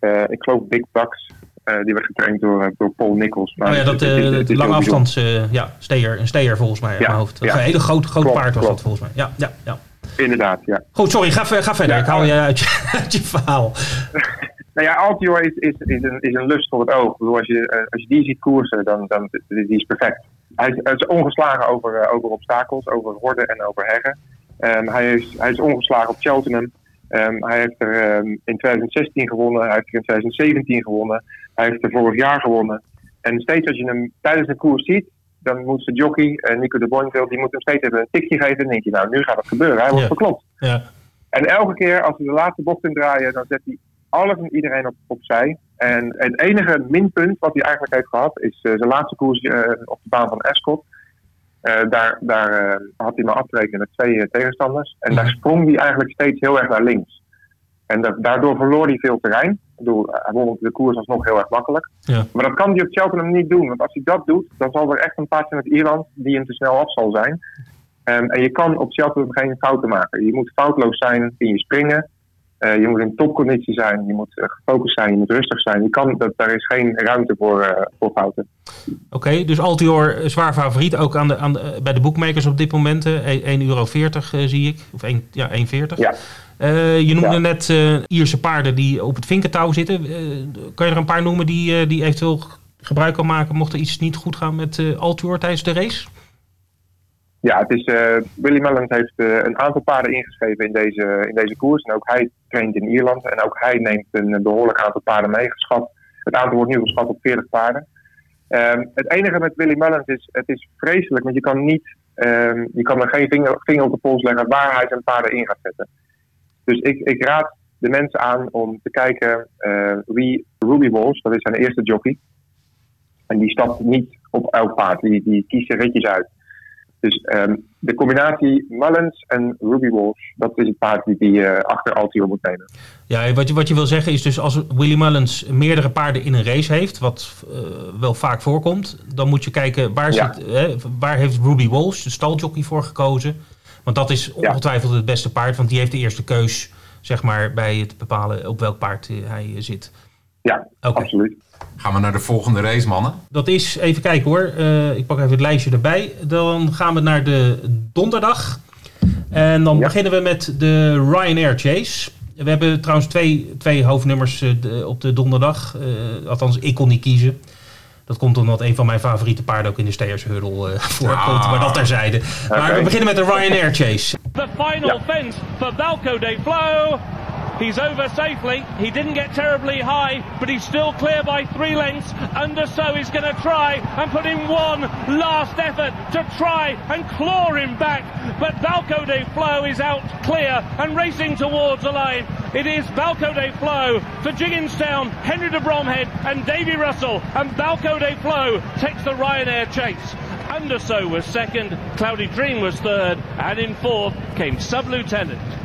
uh, ik geloof, Big Bucks. Uh, die werd getraind door, uh, door Paul Nichols. Maar oh ja, dat het, het, het, het lange afstands, ja, steer, een steer volgens mij in mijn hoofd. Dat ja. een hele groot, groot klopt, paard was klopt. dat volgens mij. Ja, ja, ja. Inderdaad, ja. Goed, sorry, ga, ga verder. Ja, ik haal je uit je, uit je verhaal. nou ja, Altior is, is, is, een, is een lust voor het oog. Bedoel, als, je, als je die ziet koersen, dan, dan die is perfect. Hij is, hij is ongeslagen over, over obstakels, over horden en over heggen. Um, hij, is, hij is ongeslagen op Cheltenham. Um, hij heeft er um, in 2016 gewonnen, hij heeft er in 2017 gewonnen, hij heeft er vorig jaar gewonnen. En steeds als je hem tijdens een koers ziet, dan moet de jockey, uh, Nico de Boinveld, die moet hem steeds even een tikje geven. En dan denk je, nou, nu gaat het gebeuren. Hij wordt verklopt. Ja. En elke keer als we de laatste bocht in draaien, dan zet hij alles en iedereen op, opzij. En het enige minpunt wat hij eigenlijk heeft gehad, is uh, zijn laatste koers uh, op de baan van Escot. Uh, daar daar uh, had hij maar afrekenen met twee uh, tegenstanders. En daar sprong hij eigenlijk steeds heel erg naar links. En dat, daardoor verloor hij veel terrein. Ik bedoel, hij won de koers alsnog heel erg makkelijk. Ja. Maar dat kan hij op Cheltenham niet doen. Want als hij dat doet, dan zal er echt een paardje met Ierland die hem te snel af zal zijn. Um, en je kan op Cheltenham geen fouten maken. Je moet foutloos zijn in je springen. Uh, je moet in topconditie zijn, je moet uh, gefocust zijn, je moet rustig zijn. Je kan, dat, daar is geen ruimte voor, uh, voor fouten. Oké, okay, dus Altior zwaar favoriet ook aan de, aan de, bij de boekmakers op dit moment. 1,40 euro zie ik, of 1, ja, 1,40. Ja. je noemde ja. net Ierse paarden die op het vinkentouw zitten. kan je er een paar noemen die, die eventueel gebruik kan maken mocht er iets niet goed gaan met Altior tijdens de race? Ja, het is, uh, Willy Mellens heeft uh, een aantal paarden ingeschreven in deze, in deze koers. En ook hij traint in Ierland. En ook hij neemt een behoorlijk aantal paarden mee. Geschat. Het aantal wordt nu geschat op 40 paarden. Um, het enige met Willy Mullins is, het is vreselijk, want je kan, niet, um, je kan er geen vinger, vinger op de pols leggen waar hij zijn paarden in gaat zetten. Dus ik, ik raad de mensen aan om te kijken uh, wie Ruby Walsh, dat is zijn eerste jockey, En die stapt niet op elk paard. Die, die kiest er ritjes uit. Dus ehm, de combinatie Mullins en Ruby Walsh, dat is het paard die die uh, achter Altior moet nemen. Ja, wat je, wat je wil zeggen is dus als Willy Mullins meerdere paarden in een race heeft, wat uh, wel vaak voorkomt, dan moet je kijken waar, ja. zit, hè, waar heeft Ruby Walsh, de staljockey, voor gekozen. Want dat is ongetwijfeld het beste paard, want die heeft de eerste keus zeg maar, bij het bepalen op welk paard hij zit. Ja, okay. absoluut. Gaan we naar de volgende race, mannen? Dat is, even kijken hoor, uh, ik pak even het lijstje erbij. Dan gaan we naar de donderdag. En dan ja. beginnen we met de Ryanair Chase. We hebben trouwens twee, twee hoofdnummers uh, de, op de donderdag. Uh, althans, ik kon niet kiezen. Dat komt omdat een van mijn favoriete paarden ook in de Stayers Hurdle voorkomt. Ah. Maar dat terzijde. Okay. Maar we beginnen met de Ryanair Chase. The final ja. fence for Valco de Flow. He's over safely. He didn't get terribly high, but he's still clear by three lengths. Under so he's going to try and put in one last effort to try and claw him back. But Balco de Flo is out clear and racing towards the line. It is Balco de Flo for Jigginstown, Henry de Bromhead and Davy Russell. And Balco de Flo takes the Ryanair chase. Underso was second, Cloudy Dream was third, and in fourth came Sub-Lieutenant.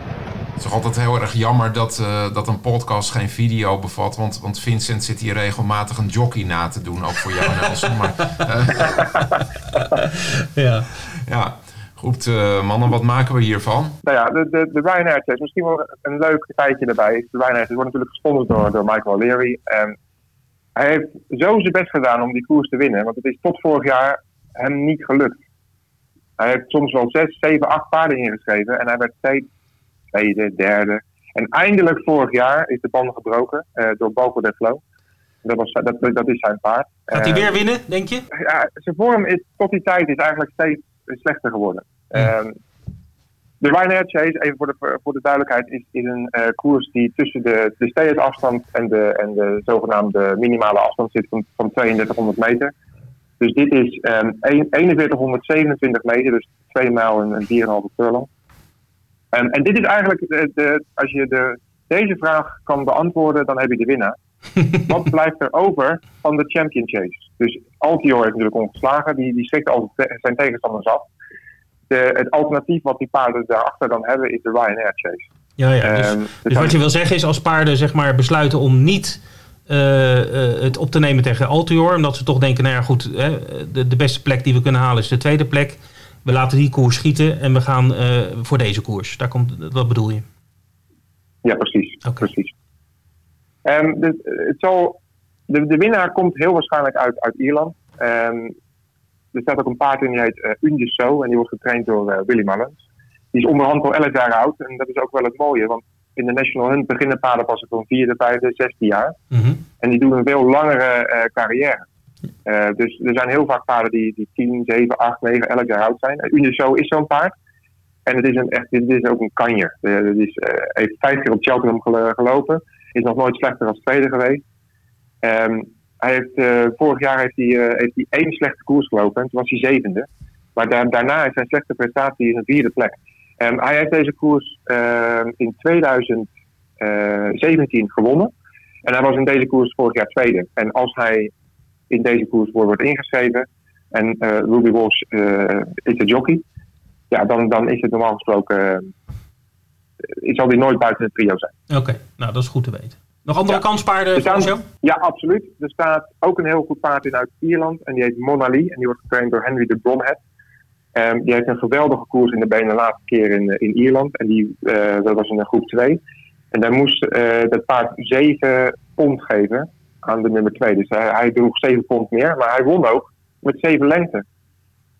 Het is toch altijd heel erg jammer dat, uh, dat een podcast geen video bevat. Want, want Vincent zit hier regelmatig een jockey na te doen. Ook voor jou, Nelson. Maar, uh, ja. ja. Goed, uh, mannen, wat maken we hiervan? Nou ja, de, de, de Ryanair misschien wel een leuk feitje erbij. De Ryanair Chase wordt natuurlijk gesponsord door, door Michael O'Leary. En hij heeft zo zijn best gedaan om die koers te winnen. Want het is tot vorig jaar hem niet gelukt. Hij heeft soms wel zes, zeven, acht paarden ingeschreven. En hij werd steeds tweede, derde. En eindelijk vorig jaar is de band gebroken uh, door Boco de Flow. Dat, was, dat, dat is zijn paard. Gaat hij uh, weer winnen, denk je? Ja, zijn vorm is tot die tijd is eigenlijk steeds slechter geworden. Ja. Um, de Ryanair Chase, even voor de, voor de duidelijkheid, is, is een uh, koers die tussen de, de steersafstand en de, en de zogenaamde minimale afstand zit van, van 3200 meter. Dus dit is um, 4127 meter, dus 2 mijl en 4,5 furlong. Um, en dit is eigenlijk, de, de, als je de, deze vraag kan beantwoorden, dan heb je de winnaar. Wat blijft er over van de Champion Chase? Dus Altior heeft natuurlijk ongeslagen, die, die schrikt altijd zijn tegenstanders af. De, het alternatief wat die paarden daarachter dan hebben, is de Ryanair Chase. Ja, ja. Dus, um, dus, dus wat je wil zeggen is, als paarden zeg maar, besluiten om niet uh, uh, het op te nemen tegen Altior, omdat ze toch denken, nou ja goed, hè, de, de beste plek die we kunnen halen is de tweede plek we laten die koers schieten en we gaan uh, voor deze koers. Daar komt, wat bedoel je? Ja, precies. Okay. precies. Um, de, het zal, de, de winnaar komt heel waarschijnlijk uit, uit Ierland. Um, er staat ook een paard in die heet uh, en die wordt getraind door uh, Willy Mullins. Die is onderhand al 11 jaar oud en dat is ook wel het mooie, want in de National Hunt beginnen paarden pas van 4, 5, 16 jaar. Mm -hmm. En die doen een veel langere uh, carrière. Uh, dus er zijn heel vaak paarden die, die 10, 7, 8, 9, 11 jaar oud zijn. Uniso is zo'n paard. En het is, een, echt, dit is ook een kanjer. Het uh, heeft vijf keer op Cheltenham gelopen. Is nog nooit slechter als tweede geweest. Um, hij heeft, vorig jaar heeft hij, heeft hij één slechte koers gelopen. En toen was hij zevende. Maar da daarna is zijn slechte prestatie in een vierde plek. Um, hij heeft deze koers ehm, in 2017 gewonnen. En hij was in deze koers vorig jaar tweede. En als hij in deze koers wordt, ingeschreven. En uh, Ruby Walsh uh, is de jockey. Ja, dan, dan is het normaal gesproken. Uh, zal die nooit buiten het trio zijn. Oké, okay. nou dat is goed te weten. Nog andere ja. kanspaarden, staan, Ja, absoluut. Er staat ook een heel goed paard in uit Ierland. En die heet Monali. En die wordt getraind door Henry de Bromhead. Um, die heeft een geweldige koers in de benen de laatste keer in, in Ierland. En die, dat was in groep 2. En daar moest dat paard 7 pond geven aan de nummer 2. Dus hij, hij droeg 7 pond meer, maar hij won ook met 7 lengte.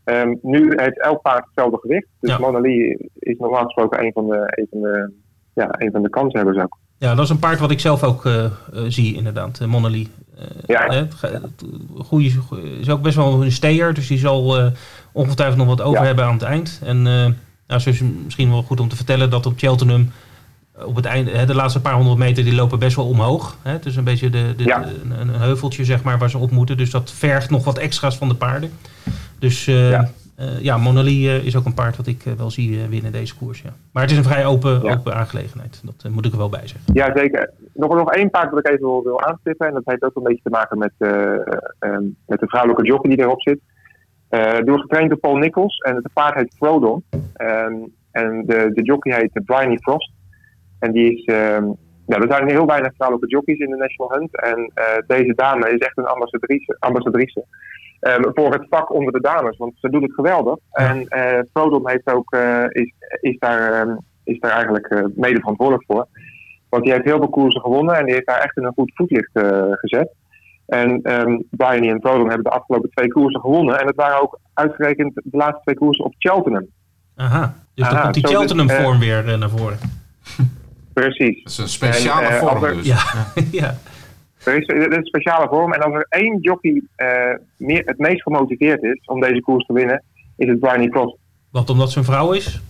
Um, nu heeft elk paard hetzelfde gewicht. Dus ja. Monali is normaal gesproken een van de, een van de, ja, een van de kanshebbers ook. Ja, dat is een paard wat ik zelf ook uh, uh, zie inderdaad, uh, Monali. ja. Goeie, is ook best wel een steer, dus die zal ongetwijfeld nog wat over ja. hebben aan het eind. En nou, zo is misschien wel goed om te vertellen dat op Cheltenham op het einde, de laatste paar honderd meter die lopen best wel omhoog. Hè? Het is een beetje de, de, ja. een, een, heuveltje zeg maar, waar ze op moeten. Dus dat vergt nog wat extra's van de paarden. Dus uh, ja. eh, ja, Monali eh, is ook een paard wat ik eh, wel zie eh, winnen deze koers. Ja. Maar het is een vrij open, Ja. open aangelegenheid. Dat eh, moet ik er wel bij zeggen. Ja, zeker. Nog, nog één paard wat ik even wil, wil aanstippen. En dat heeft ook een beetje te maken met, eh, eh, met de vrouwelijke jockey die erop zit. Eh die wordt getraind door Paul Nichols. En het paard heet Frodon. Ehm, en de, de jockey heet Bryony Frost. En die is... ehm, ja, er zijn heel weinig vrouwelijke jockeys in de National Hunt. En eh, deze dame is echt een ambassadrice, ambassadrice ehm, voor het vak onder de dames. Want ze doet het geweldig. En eh Frodon heeft ook, eh, is, is, daar, ehm, is daar eigenlijk mede verantwoordelijk voor. Want die heeft heel veel koersen gewonnen en die heeft daar echt in een goed voetlicht gezet. En Bryony en Frodon hebben de afgelopen twee koersen gewonnen. En het waren ook uitgerekend de laatste twee koersen op Cheltenham. Aha, dus dan Aha, komt die dus, Cheltenham eh, vorm weer naar voren. Precies. Dat is een speciale En, eh, vorm er- dus. Ja, ja. Er is, er is een speciale vorm. En als er één jockey eh, meer, het meest gemotiveerd is om deze koers te winnen, is het Bryony Frost. Wat omdat ze een vrouw is?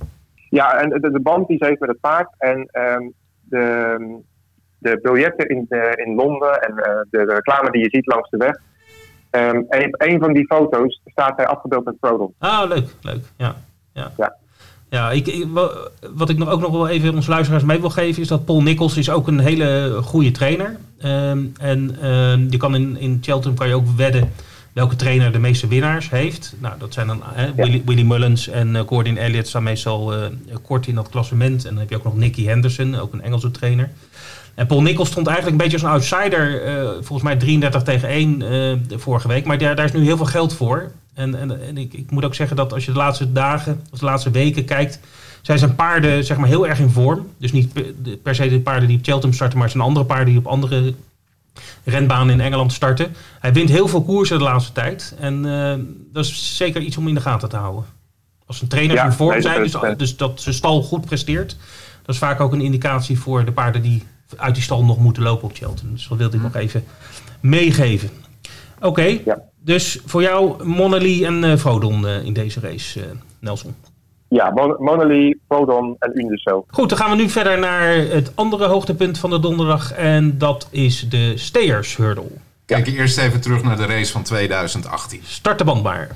Ja, en de, de band die ze heeft met het paard en ehm, de, de biljetten in, eh, in Londen en eh, de, de reclame die je ziet langs de weg. Ehm en op een van die foto's staat hij afgebeeld met Frodon. Ah, leuk, leuk. Ja, ja. Ja. Ja, ik, ik- wa- wat ik nog, ook nog wel even onze luisteraars mee wil geven... is dat Paul Nichols is ook een hele goede trainer. Ehm, en ehm, je kan in, in Cheltenham kan je ook wedden welke trainer de meeste winnaars heeft. Nou, dat zijn dan hè, Willy, Willy Mullins en eh, Gordon Elliott staan meestal eh, kort in dat klassement. En dan heb je ook nog Nicky Henderson, ook een Engelse trainer. En Paul Nichols stond eigenlijk een beetje als een outsider, eh, volgens mij 33 tegen 1 eh, de vorige week. Maar daar, daar is nu heel veel geld voor. En, en, en ik, ik moet ook zeggen dat als je de laatste dagen, of de laatste weken kijkt, zijn zijn paarden zeg maar heel erg in vorm. Dus niet per, se de paarden die op Cheltenham starten, maar het zijn andere paarden die op andere renbanen in Engeland starten. Hij wint heel veel koersen de laatste tijd. En eh, dat is zeker iets om in de gaten te houden. Als een trainer Ja, in vorm nee, zijn, dus, dus dat zijn stal goed presteert. Dat is vaak ook een indicatie voor de paarden die uit die stal nog moeten lopen op Cheltenham. Dus dat wilde ik nog even meegeven. Oké, Ja. Dus voor jou Monali en eh Frodon eh, in deze race, eh, Nelson. Ja, Mon Monali, Frodon en Undeso. Goed, dan gaan we nu verder naar het andere hoogtepunt van de donderdag. En dat is de Stayers Hurdle. Kijk eerst even terug naar de race van 2018. Start de band maar.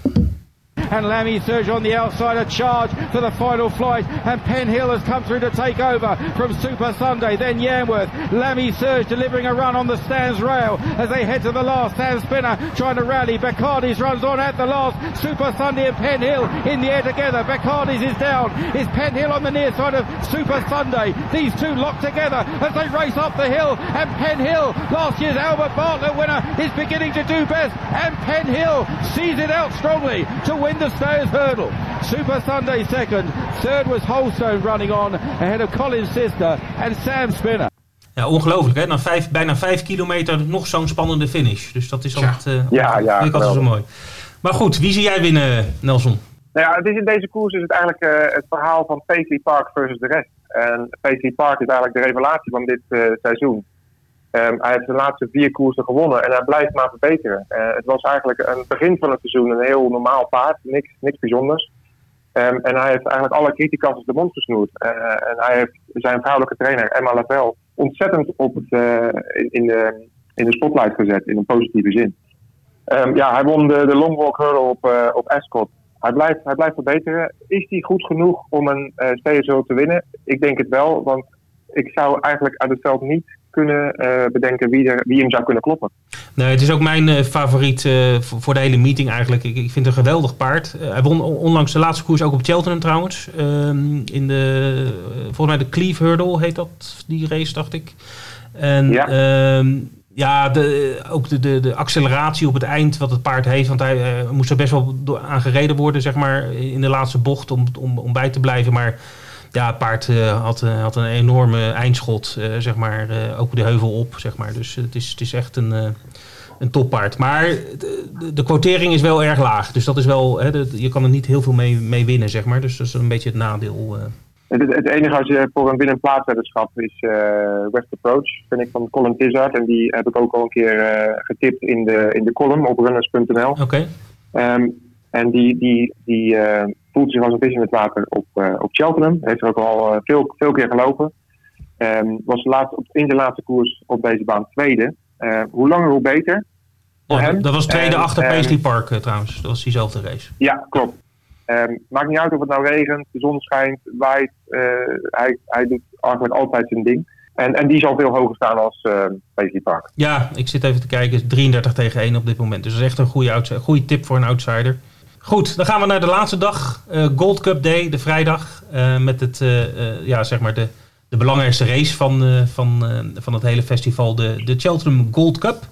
And Lammy Surge on the outside, a charge for the final flight. And Penn Hill has come through to take over from Super Sunday. Then Yanworth. Lammy Surge delivering a run on the stands rail as they head to the last. Sam Spinner trying to rally. Bacardi's runs on at the last. Super Sunday and Penn Hill in the air together. Bacardi's is down. Is Penn Hill on the near side of Super Sunday. These two locked together as they race up the hill. And Penn Hill, last year's Albert Bartlett winner, is beginning to do best. And Penn Hill sees it out strongly to win the Stayers Hurdle. Super Sunday second. Third was Holstone running on ahead of Colin's sister and Sam Spinner. Ja, ongelooflijk hè. Na vijf, bijna vijf kilometer nog zo'n spannende finish. Dus dat is altijd, eh Ja, ja, vind ik altijd zo mooi. Maar goed, wie zie jij winnen, Nelson? Nou ja, het is in deze koers is het eigenlijk eh, het verhaal van Paisley Park versus de rest. En Paisley Park is eigenlijk de revelatie van dit eh, seizoen. Ehm, hij heeft de laatste vier koersen gewonnen en hij blijft maar verbeteren. Eh, het was eigenlijk aan het begin van het seizoen een heel normaal paard, niks, niks bijzonders. Ehm, en hij heeft eigenlijk alle criticasters de mond gesnoerd. Eh, en hij heeft zijn vrouwelijke trainer Emma Lavelle ontzettend op het, eh, in, de, in de spotlight gezet, in een positieve zin. Ehm, ja, hij won de, de long hurdle op, op Ascot. Hij blijft, hij blijft verbeteren. Is hij goed genoeg om een Hurdle te winnen? Ik denk het wel, want ik zou eigenlijk uit het veld niet kunnen uh, bedenken wie, er, wie hem zou kunnen kloppen. Nee, het is ook mijn uh, favoriet uh, voor, de hele meeting eigenlijk. Ik, ik vind het een geweldig paard. Hij won onlangs de laatste koers ook op Cheltenham trouwens. Um, in de, volgens mij de Cleve Hurdle heet dat, die race dacht ik. En ja, um, ja de, ook de, de, de acceleratie op het eind wat het paard heeft. Want hij moest er best wel aan gereden worden zeg maar, in de laatste bocht om, om, om bij te blijven. Maar ja, het paard uh, had, uh, had een enorme eindschot, uh, zeg maar, ook de heuvel op, zeg maar. Dus het is, het is echt een, een toppaard. Maar de, de, quotering is wel erg laag, dus dat is wel, hè, de, je kan er niet heel veel mee, mee winnen, zeg maar. Dus dat is een beetje het nadeel. Het, het, enige als je voor een winnend plaatsweddenschap is West Approach, vind ik van Colin Tizard. En die heb ik ook al een keer getipt in de, in de column op runners.nl. Oké. Okay. Um, en die, die, die voelt zich als een vis in het water op, uh, op Cheltenham. Heeft er ook al uh, veel, veel keer gelopen. Um, was laatst, op, in de laatste koers op deze baan tweede. Uh, hoe langer, hoe beter. Ja, dat, dat was tweede en, achter Paisley Park trouwens. Dat was diezelfde race. Ja, klopt. Ehm, maakt niet uit of het nou regent, de zon schijnt, waait. eh, hij, hij doet eigenlijk altijd zijn ding. En, en die zal veel hoger staan als uh, Paisley Park. Ja, ik zit even te kijken. 33 tegen 1 op dit moment. Dus dat is echt een goede, goede tip voor een outsider. Goed, dan gaan we naar de laatste dag. eh, Gold Cup Day, de vrijdag. eh, met het, eh, ja, zeg maar de, de belangrijkste race van, van, van het hele festival, de, de Cheltenham Gold Cup.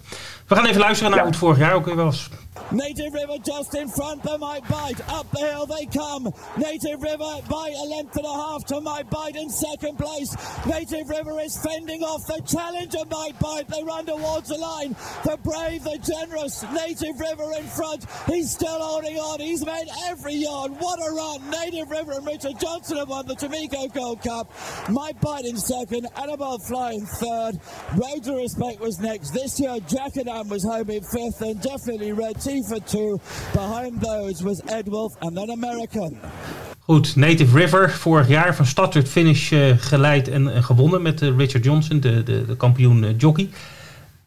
We gaan even luisteren naar Ja. hoe het vorig jaar ook weer was. Native River just in front, they might bite. Up the hill they come. Native River by a length and a half to my bite in second place. Native River is fending off the challenger my bite. They run towards the line. The brave, the generous. Native River in front. He's still holding on. He's made every yard. What a run. Native River and Richard Johnson have won the Tamiko Gold Cup. My bite in second. Annabelle Fly in third. Road to Respect was next. This year, Jackadan was home in fifth and definitely Red For two. Behind those was Ed Wolf and then American. Goed, Native River, vorig jaar van start tot finish eh, geleid en, en gewonnen met eh, Richard Johnson, de, de, de kampioen eh, jockey.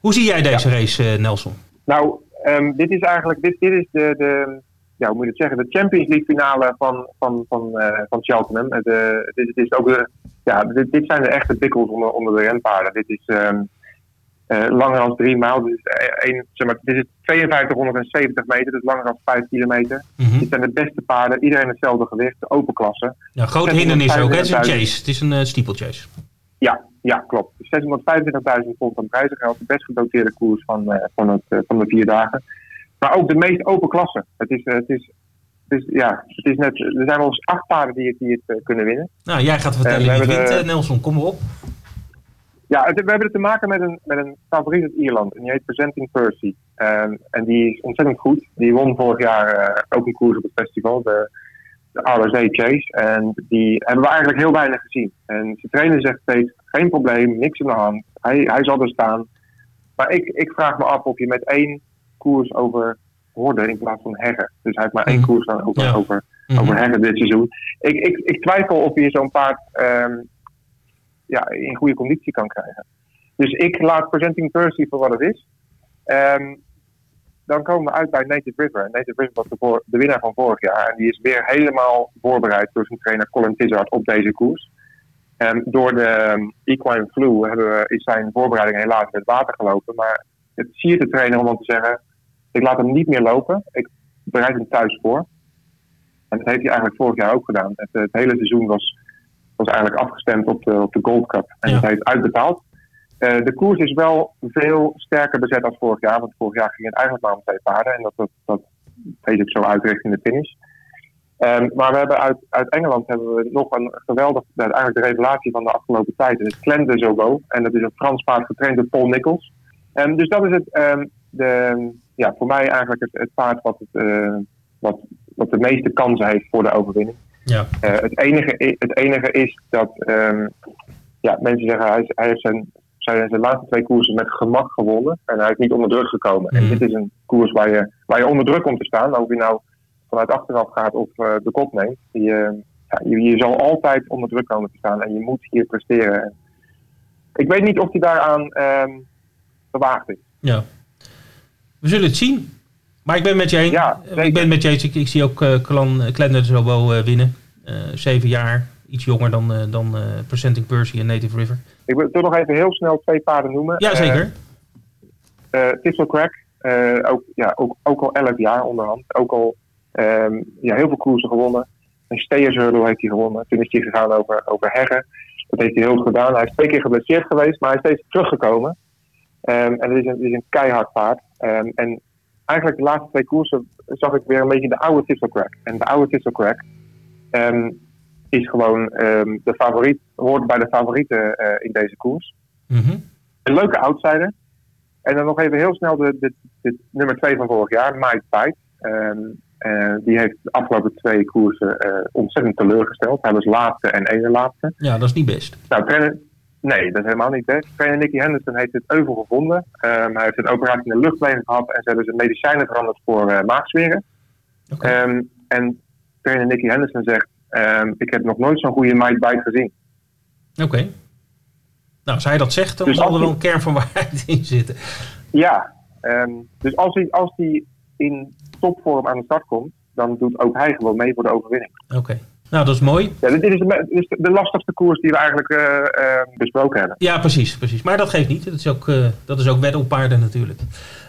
Hoe zie jij deze race, Nelson? Nou, ehm, dit is eigenlijk dit, dit is de, de, ja, hoe moet je het zeggen, de Champions League finale van, van, van, eh, van Cheltenham. Eh, De, dit, dit is ook de, ja, dit, dit zijn de echte pikkels onder, onder de renpaarden. Dit is ehm, eh, langer dan drie mijl. Dit is, eh, een, zeg maar, dit is 5270 meter, dus langer dan 5 kilometer. Mhm. Dit zijn de beste paarden, iedereen hetzelfde gewicht, de open klasse. Ja, grote 635.000. hindernis ook, hè? het is een chase. Het is een uh, steeplechase. Ja, ja klopt. Dus 625.000 pond aan prijzengeld. De best gedoteerde koers van, eh, van, het, eh, van de vier dagen. Maar ook de meest open klasse. Het is, eh, het is, het is, ja, het is net, er zijn wel eens acht paarden die het, die het eh, kunnen winnen. Nou, jij gaat Eh, vertellen we wie het wint, de- eh, Nelson. Kom maar op. Ja, het- we hebben het te maken met een, met een favoriet uit Ierland. En die heet Presenting Percy. Ehm, en die is ontzettend goed. Die won vorig jaar eh, ook een koers op het festival. De, de RSA Chase. En die hebben we eigenlijk heel weinig gezien. En zijn trainer zegt steeds, geen probleem, niks aan de hand. Hij, hij zal er staan. Maar ik, ik vraag me af of je met één koers over horden in plaats van heggen. Dus hij heeft maar één Mhm. koers dan over, Ja. over, Mhm. over heggen dit seizoen. Ik, ik, ik twijfel of je zo'n paard ehm, ja, in goede conditie kan krijgen. Dus ik laat Presenting Percy voor wat het is. Ehm, dan komen we uit bij Native River. Native River was de, de winnaar van vorig jaar. En die is weer helemaal voorbereid door zijn trainer Colin Tizard op deze koers. En door de ehm, Equine Flu hebben is zijn voorbereiding helaas met water gelopen. Maar het siert de trainer om dan te zeggen: ik laat hem niet meer lopen. Ik bereid hem thuis voor. En dat heeft hij eigenlijk vorig jaar ook gedaan. Het hele seizoen was, was eigenlijk afgestemd op de, op de Gold Cup. En Ja. het heeft uitbetaald. Eh, de koers is wel veel sterker bezet dan vorig jaar. Want vorig jaar ging het eigenlijk maar om twee paarden. En dat, dat, dat deed ook zo uit richting de finish. Ehm, maar we hebben uit, uit Engeland hebben we nog een geweldig, nou, eigenlijk de revelatie van de afgelopen tijd. Het is Clem de. En dat is een Frans paard getraind door Paul Nichols. En dus dat is het, ehm, de, ja, voor mij eigenlijk het, het paard wat, het, eh, wat, wat de meeste kansen heeft voor de overwinning. Ja. Eh, het, enige, het enige is dat ehm, ja, mensen zeggen hij, hij heeft zijn, zijn, zijn laatste twee koersen met gemak gewonnen. En hij is niet onder druk gekomen. Mhm. En dit is een koers waar je, waar je onder druk komt te staan. Of je nou vanuit achteraf gaat of eh, de kop neemt. Je, ja, je, je zal altijd onder druk komen te staan. En je moet hier presteren. En ik weet niet of hij daaraan ehm gewaagd is. Ja. We zullen het zien. Maar ik ben met je eens. Ja, ik ben met je eens. Ik, ik zie ook uh, Clan Zobo uh, winnen. Uh, zeven jaar. Iets jonger dan, dan Presenting Percy en Native River. Ik wil toch nog even heel snel twee paarden noemen. Ja, zeker. Crack. ook, ja, ook, ook al elf jaar onderhand. Ook al um, ja, heel veel koersen gewonnen. Een Steyers Hurdle heeft hij gewonnen. Toen is hij gegaan over, over Heggen. Dat heeft hij heel goed gedaan. Hij is twee keer geblesseerd geweest, maar hij is steeds teruggekomen. Um, en het is, een, het is een keihard paard. Um, en eigenlijk de laatste twee koersen zag ik weer een beetje de oude Thistle Crack. En de oude Thistle Crack um, is gewoon um, de favoriet, hoort bij de favorieten uh, in deze koers. Mm -hmm. Een leuke outsider. En dan nog even heel snel de, de, de nummer twee van vorig jaar, Mike Fight. Um, uh, die heeft de afgelopen twee koersen uh, ontzettend teleurgesteld. Hij was laatste en ene laatste. Ja, dat is niet best. Nou, trainer, nee, dat is helemaal niet best. Trainer Nicky Henderson heeft het euvel gevonden. Um, hij heeft een operatie in de luchtwegen gehad en ze hebben zijn medicijnen veranderd voor uh, maagzweren. Okay. Um, en trainer Nicky Henderson zegt: um, Ik heb nog nooit zo'n goede Mike Bite gezien. Oké. Okay. Nou, als hij dat zegt, dan dus zal er wel een kern van waarheid in zitten. Ja, dus als hij, als hij in topvorm aan de start komt, dan doet ook hij gewoon mee voor de overwinning. Oké. Nou, dat is mooi. Ja, dit is de, dit is de lastigste koers die we eigenlijk eh, eh, besproken hebben. Ja, precies, precies. Maar dat geeft niet. Dat is ook, eh dat is ook wet op paarden natuurlijk.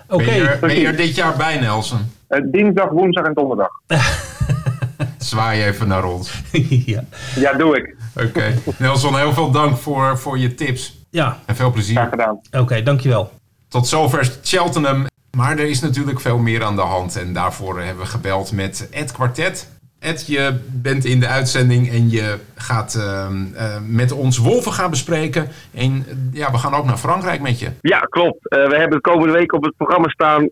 Oké. Ben, je er, ben je er dit jaar bij, Nelson? Eh, dinsdag, woensdag en donderdag. Zwaai even naar ons. ja. Ja, doe ik. Oké. Nelson, heel veel dank voor, voor je tips. ja, En veel plezier. Graag gedaan. oké, dankjewel. Tot zover Cheltenham. Maar er is natuurlijk veel meer aan de hand. En daarvoor hebben we gebeld met Ed Quartet. Ed, je bent in de uitzending en je gaat ehm, eh, met ons Wolven gaan bespreken. En eh, ja, we gaan ook naar Frankrijk met je. Ja, klopt. Eh, we hebben de komende week op het programma staan,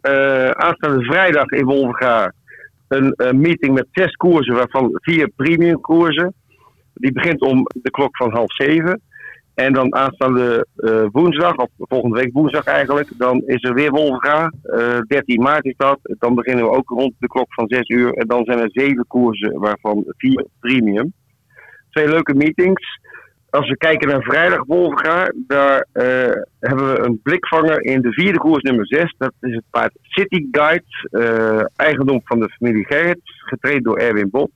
aanstaande vrijdag in Wolvenga, een meeting met zes koersen, waarvan vier premium koersen. Die begint om de klok van half zeven. En dan aanstaande eh, woensdag, of volgende week woensdag eigenlijk, dan is er weer Wolvenga. Eh 13 maart is dat. Dan beginnen we ook rond de klok van 6 uur. En dan zijn er zeven koersen, waarvan vier premium. Twee leuke meetings. Als we kijken naar vrijdag Wolvenga, daar eh, hebben we een blikvanger in de vierde koers nummer 6. Dat is het paard City Guide, eh, eigendom van de familie Gerrit, getraind door Erwin Bot.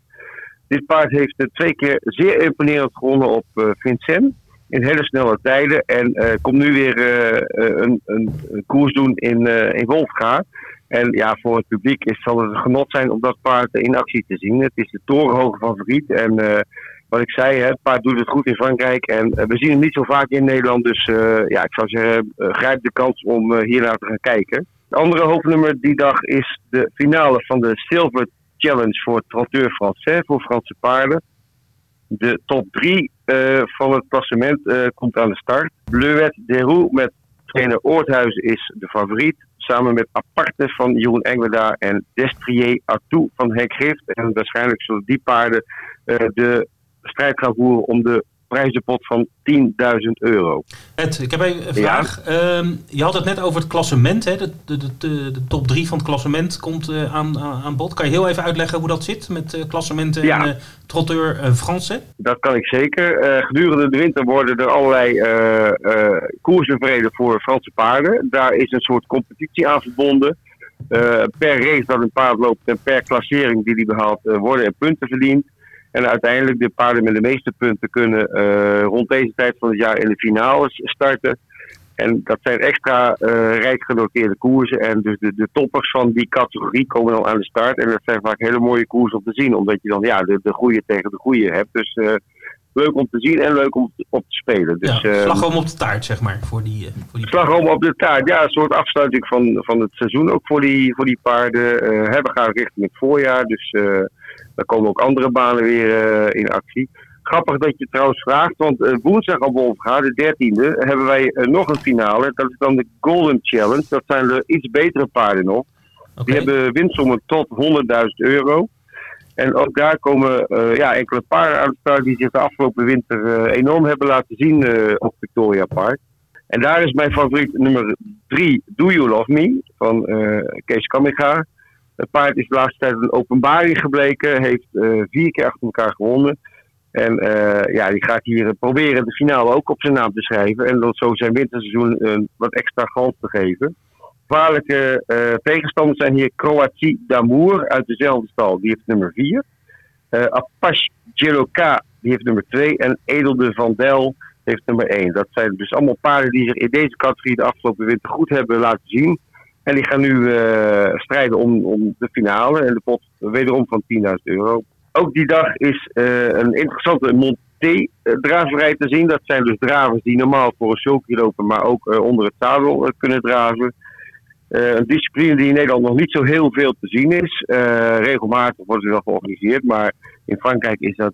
Dit paard heeft eh, twee keer zeer imponerend gewonnen op eh Vincent in hele snelle tijden. En eh, komt nu weer eh, eh, een, een, een koers doen in, in Wolfga. En ja, voor het publiek is, zal het een genot zijn om dat paard in actie te zien. Het is de torenhoge favoriet. En wat ik zei, hè, het paard doet het goed in Frankrijk. En we zien hem niet zo vaak in Nederland. Dus ja, ik zou zeggen, grijp de kans om hiernaar te gaan kijken. Het andere hoofdnummer die dag is de finale van de Silver Challenge voor Trotteur Français, voor Franse paarden. De top 3 van het klassement eh, komt aan de start. Bleuet Deroux met trainer Oorthuizen is de favoriet. Samen met Aparte van Jeroen Engweda en Destrier Artou van Henk Gift. En waarschijnlijk zullen die paarden eh, de strijd gaan voeren om de prijzenpot van 10.000 euro. Ed, ik heb even een vraag. Ehm, je had het net over het klassement. Hè? De, de, de, de, top 3 van het klassement komt eh, aan, aan bod. Kan je heel even uitleggen hoe dat zit met uh, klassementen Ja. en eh trotteur uh, Franse? Dat kan ik zeker. Gedurende de winter worden er allerlei koersen verreden voor Franse paarden. Daar is een soort competitie aan verbonden. Per race dat een paard loopt en per klassering die die behaalt, eh, worden er punten verdiend. En uiteindelijk de paarden met de meeste punten kunnen eh, rond deze tijd van het jaar in de finales starten. En dat zijn extra eh rijk genoteerde koersen. En dus de, de toppers van die categorie komen dan aan de start. En dat zijn vaak hele mooie koersen om te zien. Omdat je dan ja, de, de goede tegen de goede hebt. Dus eh, leuk om te zien en leuk om op te spelen. Dus, ja, eh, slagroom op de taart, zeg maar, voor die, voor die Slagroom op de taart, ja, een soort afsluiting van, van het seizoen ook voor die, voor die paarden. Hè, we gaan richting het voorjaar, dus dan komen ook andere banen weer eh, in actie. Grappig dat je trouwens vraagt, want eh, woensdag op Wolfga, de 13e, hebben wij eh, nog een finale. Dat is dan de Golden Challenge. Dat zijn de iets betere paarden nog. Die hebben winstommen tot 100.000 euro. En ook daar komen ja, enkele paarden aan start die zich de afgelopen winter enorm hebben laten zien op Victoria Park. En daar is mijn favoriet nummer 3, Do You Love Me, van Kees Kamiga. Het paard is de laatste tijd een openbaring gebleken, heeft eh, vier keer achter elkaar gewonnen. En eh, ja, die gaat hier proberen de finale ook op zijn naam te schrijven. En dan zo zijn winterseizoen een wat extra glans te geven. Gevaarlijke eh, tegenstanders zijn hier Croatie d'Amour uit dezelfde stal. Die heeft nummer 4. Eh Apache Jeloka, die heeft nummer 2. En Edelde van Del heeft nummer 1. Dat zijn dus allemaal paarden die zich in deze categorie de afgelopen winter goed hebben laten zien. En die gaan nu eh, strijden om, om de finale. En de pot wederom van 10.000 euro. Ook die dag is eh, een interessante Monté-draverij te zien. Dat zijn dus dravers die normaal voor een sulky lopen, maar ook eh, onder het zadel kunnen draven. Een discipline die in Nederland nog niet zo heel veel te zien is. Regelmatig wordt er wel georganiseerd, maar in Frankrijk is, dat,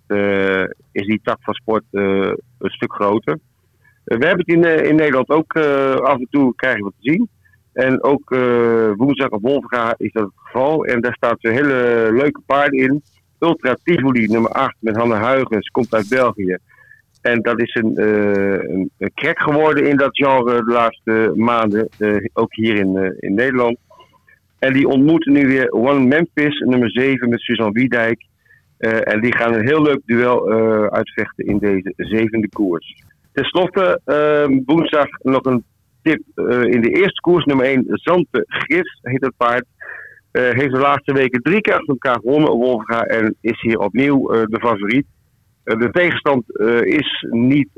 is die tak van sport een stuk groter. We hebben het in, in Nederland ook af en toe krijgen we te zien. En ook eh, woensdag op Wolfga is dat het geval. En daar staat een hele leuke paard in. Ultra Tivoli nummer 8 met Hanne Huygens, komt uit België. En dat is een, eh een, crack geworden in dat genre de laatste maanden, eh, ook hier in, in Nederland. En die ontmoeten nu weer One Memphis, nummer 7 met Suzanne Wiedijk. En die gaan een heel leuk duel uitvechten in deze zevende koers. Ten slotte, eh, woensdag nog een eh, in de eerste koers, nummer 1, Zante Gris heet het paard. Eh, heeft de laatste weken drie keer achter elkaar gewonnen en is hier opnieuw eh, de favoriet. De tegenstand is niet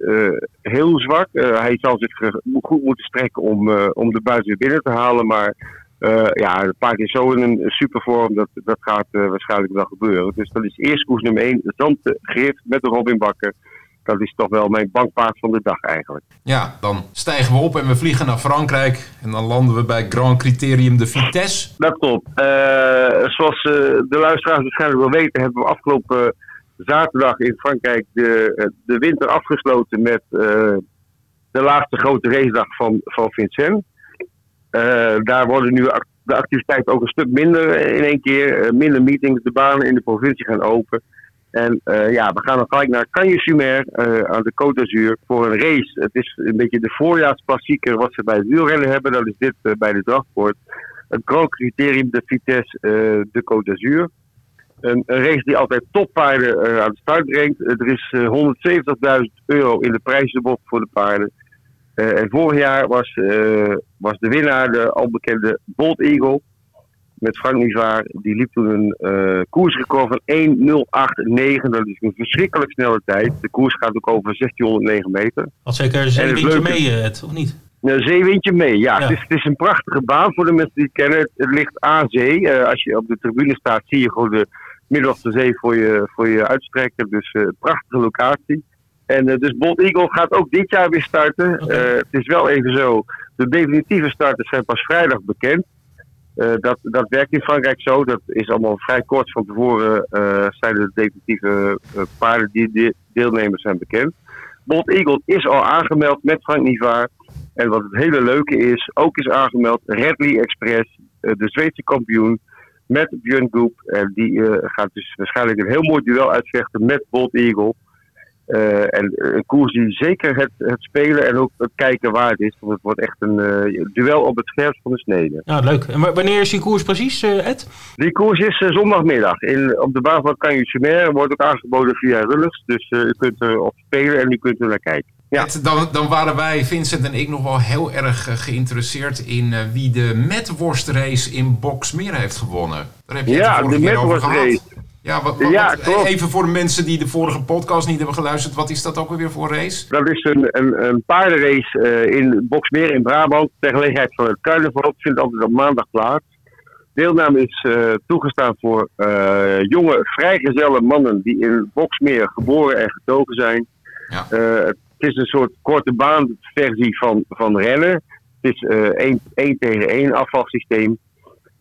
heel zwak. Hij zal zich goed moeten strekken om, om de buiten weer binnen te halen. Maar ja, het paard is zo in een supervorm. Dat, dat gaat waarschijnlijk wel gebeuren. Dus dat is eerst koers nummer 1. Zante Grift met de Robin Bakker. Dat is toch wel mijn bankpaard van de dag eigenlijk. Ja, dan stijgen we op en we vliegen naar Frankrijk. En dan landen we bij Grand Criterium de Vitesse. Dat klopt. Eh, zoals eh, de luisteraars waarschijnlijk wel weten, hebben we afgelopen zaterdag in Frankrijk de, eh, de winter afgesloten met eh, de laatste grote racedag van, van Vincent. Eh, daar worden nu de activiteiten ook een stuk minder in één keer. Eh, minder meetings, de banen in de provincie gaan open. En eh, ja, we gaan dan gelijk naar Cagnes-sur-Mer eh, aan de Côte d'Azur voor een race. Het is een beetje de voorjaarsklassieker wat ze bij het wielrennen hebben. Dat is dit eh, bij de dragsport. Het Grand Criterium de Vitesse de Côte d'Azur. Een, een race die altijd toppaarden aan de start brengt. Er is eh, 170.000 euro in de prijzenbod voor de paarden. En vorig jaar was, was de winnaar de al bekende Bolt Eagle. Met Frank Nivaar. Die liep toen een eh, koersrecord van 1.089. Dat is een verschrikkelijk snelle tijd. De koers gaat ook over 1609 meter. Had zeker een het zeewindje mee, eh, Ed, of niet? Een zeewindje mee, ja. Ja. Het, is, het is een prachtige baan voor de mensen die het kennen. Het, het ligt aan zee. Eh, als je op de tribune staat, zie je gewoon de de zee voor je, voor je uitstrekken. Dus eh, prachtige locatie. En eh, dus Bolt Eagle gaat ook dit jaar weer starten. Eh, het is wel even zo. De definitieve starters zijn pas vrijdag bekend. Eh, dat, dat werkt in Frankrijk zo. Dat is allemaal vrij kort van tevoren eh, zijn de definitieve eh, paarden die de- deelnemers zijn bekend. Bolt Eagle is al aangemeld met Frank Nivaar. En wat het hele leuke is, ook is aangemeld Redley Express, de Zweedse kampioen, met Björn Goep. En die gaat dus waarschijnlijk een heel mooi duel uitvechten met Bolt Eagle. Eh, en een koers die zeker het, het spelen en ook het kijken waard is. Want het wordt echt een eh, duel op het scherpst van de snede. Ja, leuk. En wa- wanneer is die koers precies, eh, Ed? Die koers is eh, zondagmiddag. In, op de baan van Canyon wordt ook aangeboden via Rullers. Dus eh, u kunt erop spelen en u kunt er naar kijken. Ja. Ed, Dan, dan waren wij, Vincent en ik, nog wel heel erg eh, geïnteresseerd in eh, wie de Metworstrace in Boxmeer heeft gewonnen. Daar heb je het Ja, de Metworstrace. Ja, wat, wat- Ja, wat- klopt. even voor de mensen die de vorige podcast niet hebben geluisterd. Wat is dat ook alweer voor race? Dat is een, een, een paardenrace eh, in Boksmeer in Brabant. Ter gelegenheid van het carnaval. Vindt altijd op maandag plaats. Deelname is eh, toegestaan voor eh, jonge vrijgezelle mannen die in Boksmeer geboren en getogen zijn. Ja. Eh, het is een soort korte baanversie van, van rennen. Het is eh, één één tegen één afvalsysteem.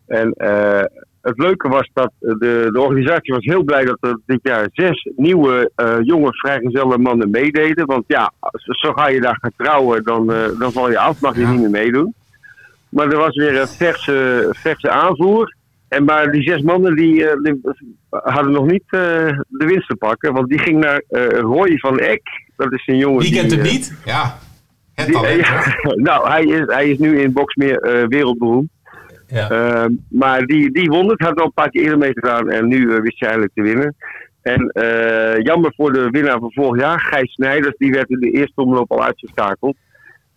En eh, het leuke was dat de, de organisatie was heel blij dat er dit jaar zes nieuwe eh, jonge vrijgezelle mannen meededen. Want ja, zo ga je daar gaan trouwen, dan, eh, dan val je af, mag je Ja. niet meer meedoen. Maar er was weer een verse, verse aanvoer. En maar die zes mannen die, eh, die hadden nog niet de winst te pakken. Want die ging naar Roy van Eck. Dat is een jongen die... kent hem niet? Ja, het die- ja, nou, hij is, hij is nu in Boksmeer eh wereldberoemd. Ja. Ehm, maar die, die won het, had al een paar keer eerder mee gedaan en nu eh, wist hij eigenlijk te winnen. En eh, jammer voor de winnaar van vorig jaar, Gijs Snijders, die werd in de eerste omloop al uitgeschakeld.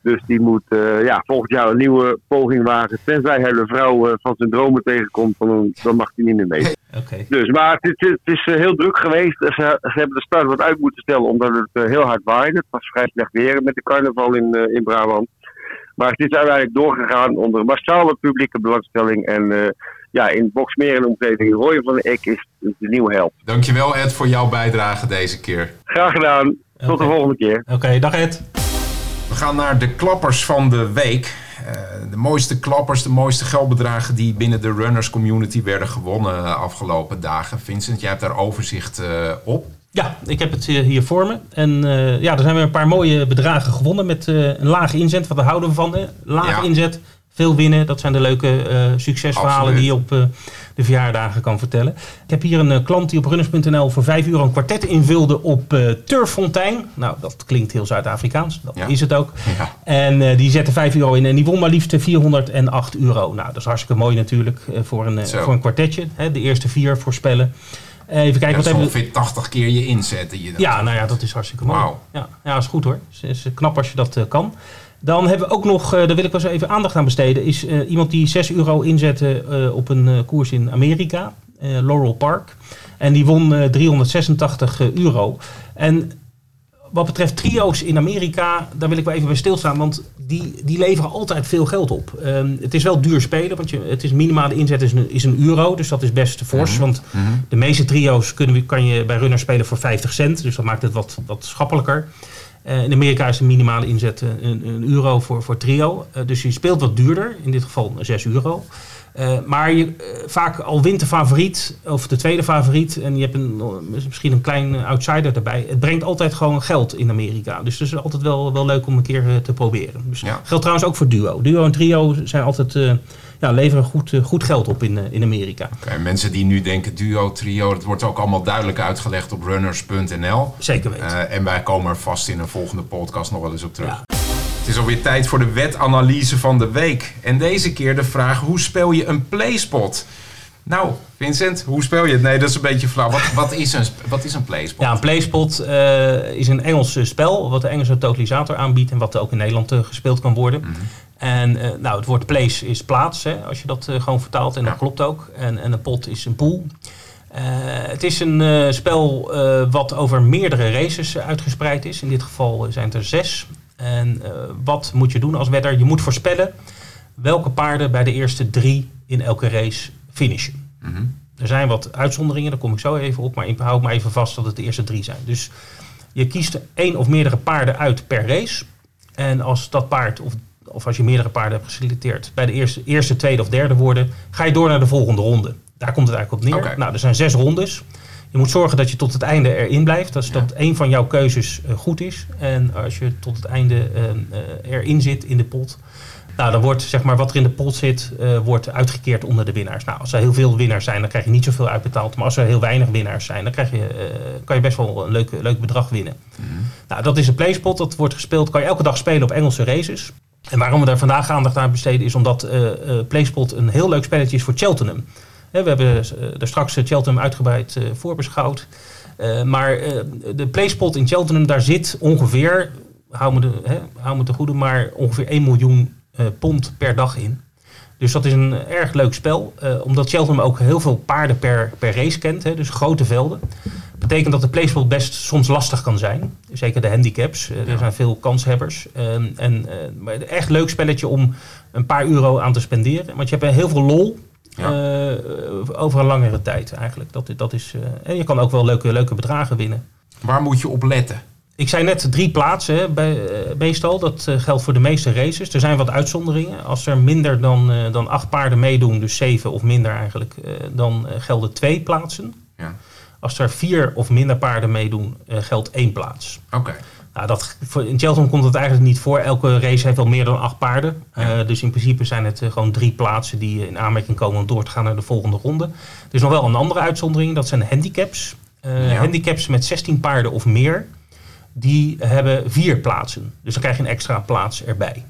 Dus die moet eh, ja, volgend jaar een nieuwe poging wagen. Tenzij hij de vrouw van zijn dromen tegenkomt, dan, dan mag hij niet meer mee. Oké. Dus, maar het, is- het is heel druk geweest. Ze, ze hebben de start wat uit moeten stellen omdat het heel hard waaide. Het was vrij slecht weer met de carnaval in, in Brabant. Maar het is uiteindelijk doorgegaan onder massale publieke belangstelling. En eh, ja, in Boksmeer en omgeving Roy van de Eck is de nieuwe held. Dankjewel Ed voor jouw bijdrage deze keer. Graag gedaan. Tot de volgende keer. Oké, dag Ed. We gaan naar de klappers van de week. Eh, de mooiste klappers, de mooiste geldbedragen die binnen de runners community werden gewonnen de afgelopen dagen. Vincent, jij hebt daar overzicht eh, op. Ja, ik heb het eh, hier voor me. En eh, ja, er zijn weer een paar mooie bedragen gewonnen met eh, een lage inzet. Wat daar houden we van. Hè? Lage Ja. inzet, veel winnen. Dat zijn de leuke succesverhalen Absoluut. die je op de verjaardagen kan vertellen. Ik heb hier een klant die op runners.nl voor 5 euro een kwartet invulde op Turffontein. Nou, dat klinkt heel Zuid-Afrikaans. Dat Ja. is het ook. Ja. En die zette 5 euro in en die won maar liefst 408 euro. Nou, dat is hartstikke mooi natuurlijk voor, een, Zo. voor een kwartetje. Hè? De eerste vier voorspellen. Eh, even kijken, Dat wat is we... ongeveer 80 keer je inzet. Die je Ja, nou ja, dat is hartstikke mooi. Ja, ja, is goed hoor. Is, is knap als je dat eh, kan. Dan hebben we ook nog, eh, daar wil ik wel eens even aandacht aan besteden, is iemand die 6 euro inzette op een koers in Amerika, Laurel Park. En die won eh, 386 euro. En wat betreft trio's in Amerika, daar wil ik wel even bij stilstaan, want die, die leveren altijd veel geld op. Ehm, het is wel duur spelen, want je, het is minimale inzet is een, is een euro, dus dat is best fors. Want de meeste trio's kunnen, kan je bij runners spelen voor 50 cent, dus dat maakt het wat, wat schappelijker. Eh, in Amerika is de minimale inzet een, een euro voor, voor trio. Eh, dus je speelt wat duurder, in dit geval 6 euro. Eh, maar je, eh, vaak al wint de favoriet, of de tweede favoriet, en je hebt een, misschien een klein eh, outsider erbij. Het brengt altijd gewoon geld in Amerika. Dus het is altijd wel, wel leuk om een keer eh, te proberen. Dus Ja. geldt trouwens ook voor duo. Duo en trio zijn altijd, eh, ja, leveren goed, eh, goed geld op in, eh, in Amerika. Oké, mensen die nu denken duo, trio, dat wordt ook allemaal duidelijk uitgelegd op runners.nl. Zeker weten. Eh, en wij komen er vast in een volgende podcast nog wel eens op terug. Ja. Het is alweer tijd voor de wetanalyse van de week. En deze keer de vraag, hoe speel je een playspot? Nou, Vincent, hoe speel je het? Nee, dat is een beetje flauw. Wat, wat, is, een, wat is een playspot? Ja, een playspot eh, is een Engels eh, spel wat de Engelse totalisator aanbiedt en wat ook in Nederland eh, gespeeld kan worden. En eh, nou, het woord place is plaats, hè, als je dat gewoon vertaalt. En dat klopt ook. En, en een pot is een pool. Het is een spel wat over meerdere races uitgespreid is. In dit geval zijn het er zes. En eh, wat moet je doen als wedder? Je moet voorspellen welke paarden bij de eerste drie in elke race finishen. Er zijn wat uitzonderingen, daar kom ik zo even op. Maar ik hou maar even vast dat het de eerste drie zijn. Dus je kiest één of meerdere paarden uit per race. En als dat paard, of, of als je meerdere paarden hebt geselecteerd, bij de eerste, eerste, tweede of derde worden, ga je door naar de volgende ronde. Daar komt het eigenlijk op neer. Nou, er zijn zes rondes. Je moet zorgen dat je tot het einde erin blijft. Dat is dat één van jouw keuzes eh, goed is. En als je tot het einde eh, eh, erin zit in de pot, nou, dan wordt zeg maar, wat er in de pot zit, wordt uitgekeerd onder de winnaars. Nou, als er heel veel winnaars zijn, dan krijg je niet zoveel uitbetaald. Maar als er heel weinig winnaars zijn, dan krijg je, kan je best wel een leuk, leuk bedrag winnen. Nou, dat is een playspot. Dat wordt gespeeld, kan je elke dag spelen op Engelse races. En waarom we daar vandaag aandacht aan besteden, is omdat eh, PlaySpot een heel leuk spelletje is voor Cheltenham. We hebben eh, er straks eh, Cheltenham uitgebreid eh, voorbeschouwd. Maar de PlaySpot in Cheltenham, daar zit ongeveer, hou me, de, hè, hou me te goede, maar ongeveer 1 miljoen pond per dag in. Dus dat is een erg leuk spel. eh, omdat Cheltenham ook heel veel paarden per, per race kent. Hè, dus grote velden. Betekent dat de placeball best soms lastig kan zijn. Zeker de handicaps. er zijn veel kanshebbers. Ehm, en, maar echt leuk spelletje om een paar euro aan te spenderen. Want je hebt heel veel lol. Ja. eh, over een langere tijd eigenlijk. Dat, dat is, eh, en je kan ook wel leuke, leuke bedragen winnen. Waar moet je op letten? Ik zei net drie plaatsen hè, bij, eh, meestal. Dat geldt voor de meeste races. Er zijn wat uitzonderingen. Als er minder dan, dan acht paarden meedoen, dus zeven of minder eigenlijk, dan gelden twee plaatsen. Ja. Als er vier of minder paarden meedoen, geldt één plaats. Oké. Nou, dat, in Cheltenham komt het eigenlijk niet voor. Elke race heeft wel meer dan acht paarden. Eh, dus in principe zijn het eh, gewoon drie plaatsen die eh, in aanmerking komen om door te gaan naar de volgende ronde. Er is nog wel een andere uitzondering, dat zijn handicaps. Ja. Handicaps met 16 paarden of meer, die hebben vier plaatsen. Dus dan krijg je een extra plaats erbij.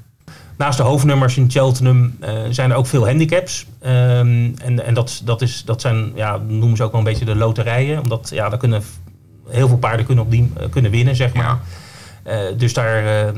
Naast de hoofdnummers in Cheltenham zijn er ook veel handicaps. Ehm, en en dat, dat, is, dat zijn, ja, noemen ze ook wel een beetje de loterijen. Omdat ja, daar kunnen heel veel paarden kunnen, op die, kunnen winnen, zeg maar. Ja. Eh, dus daar, eh, eh,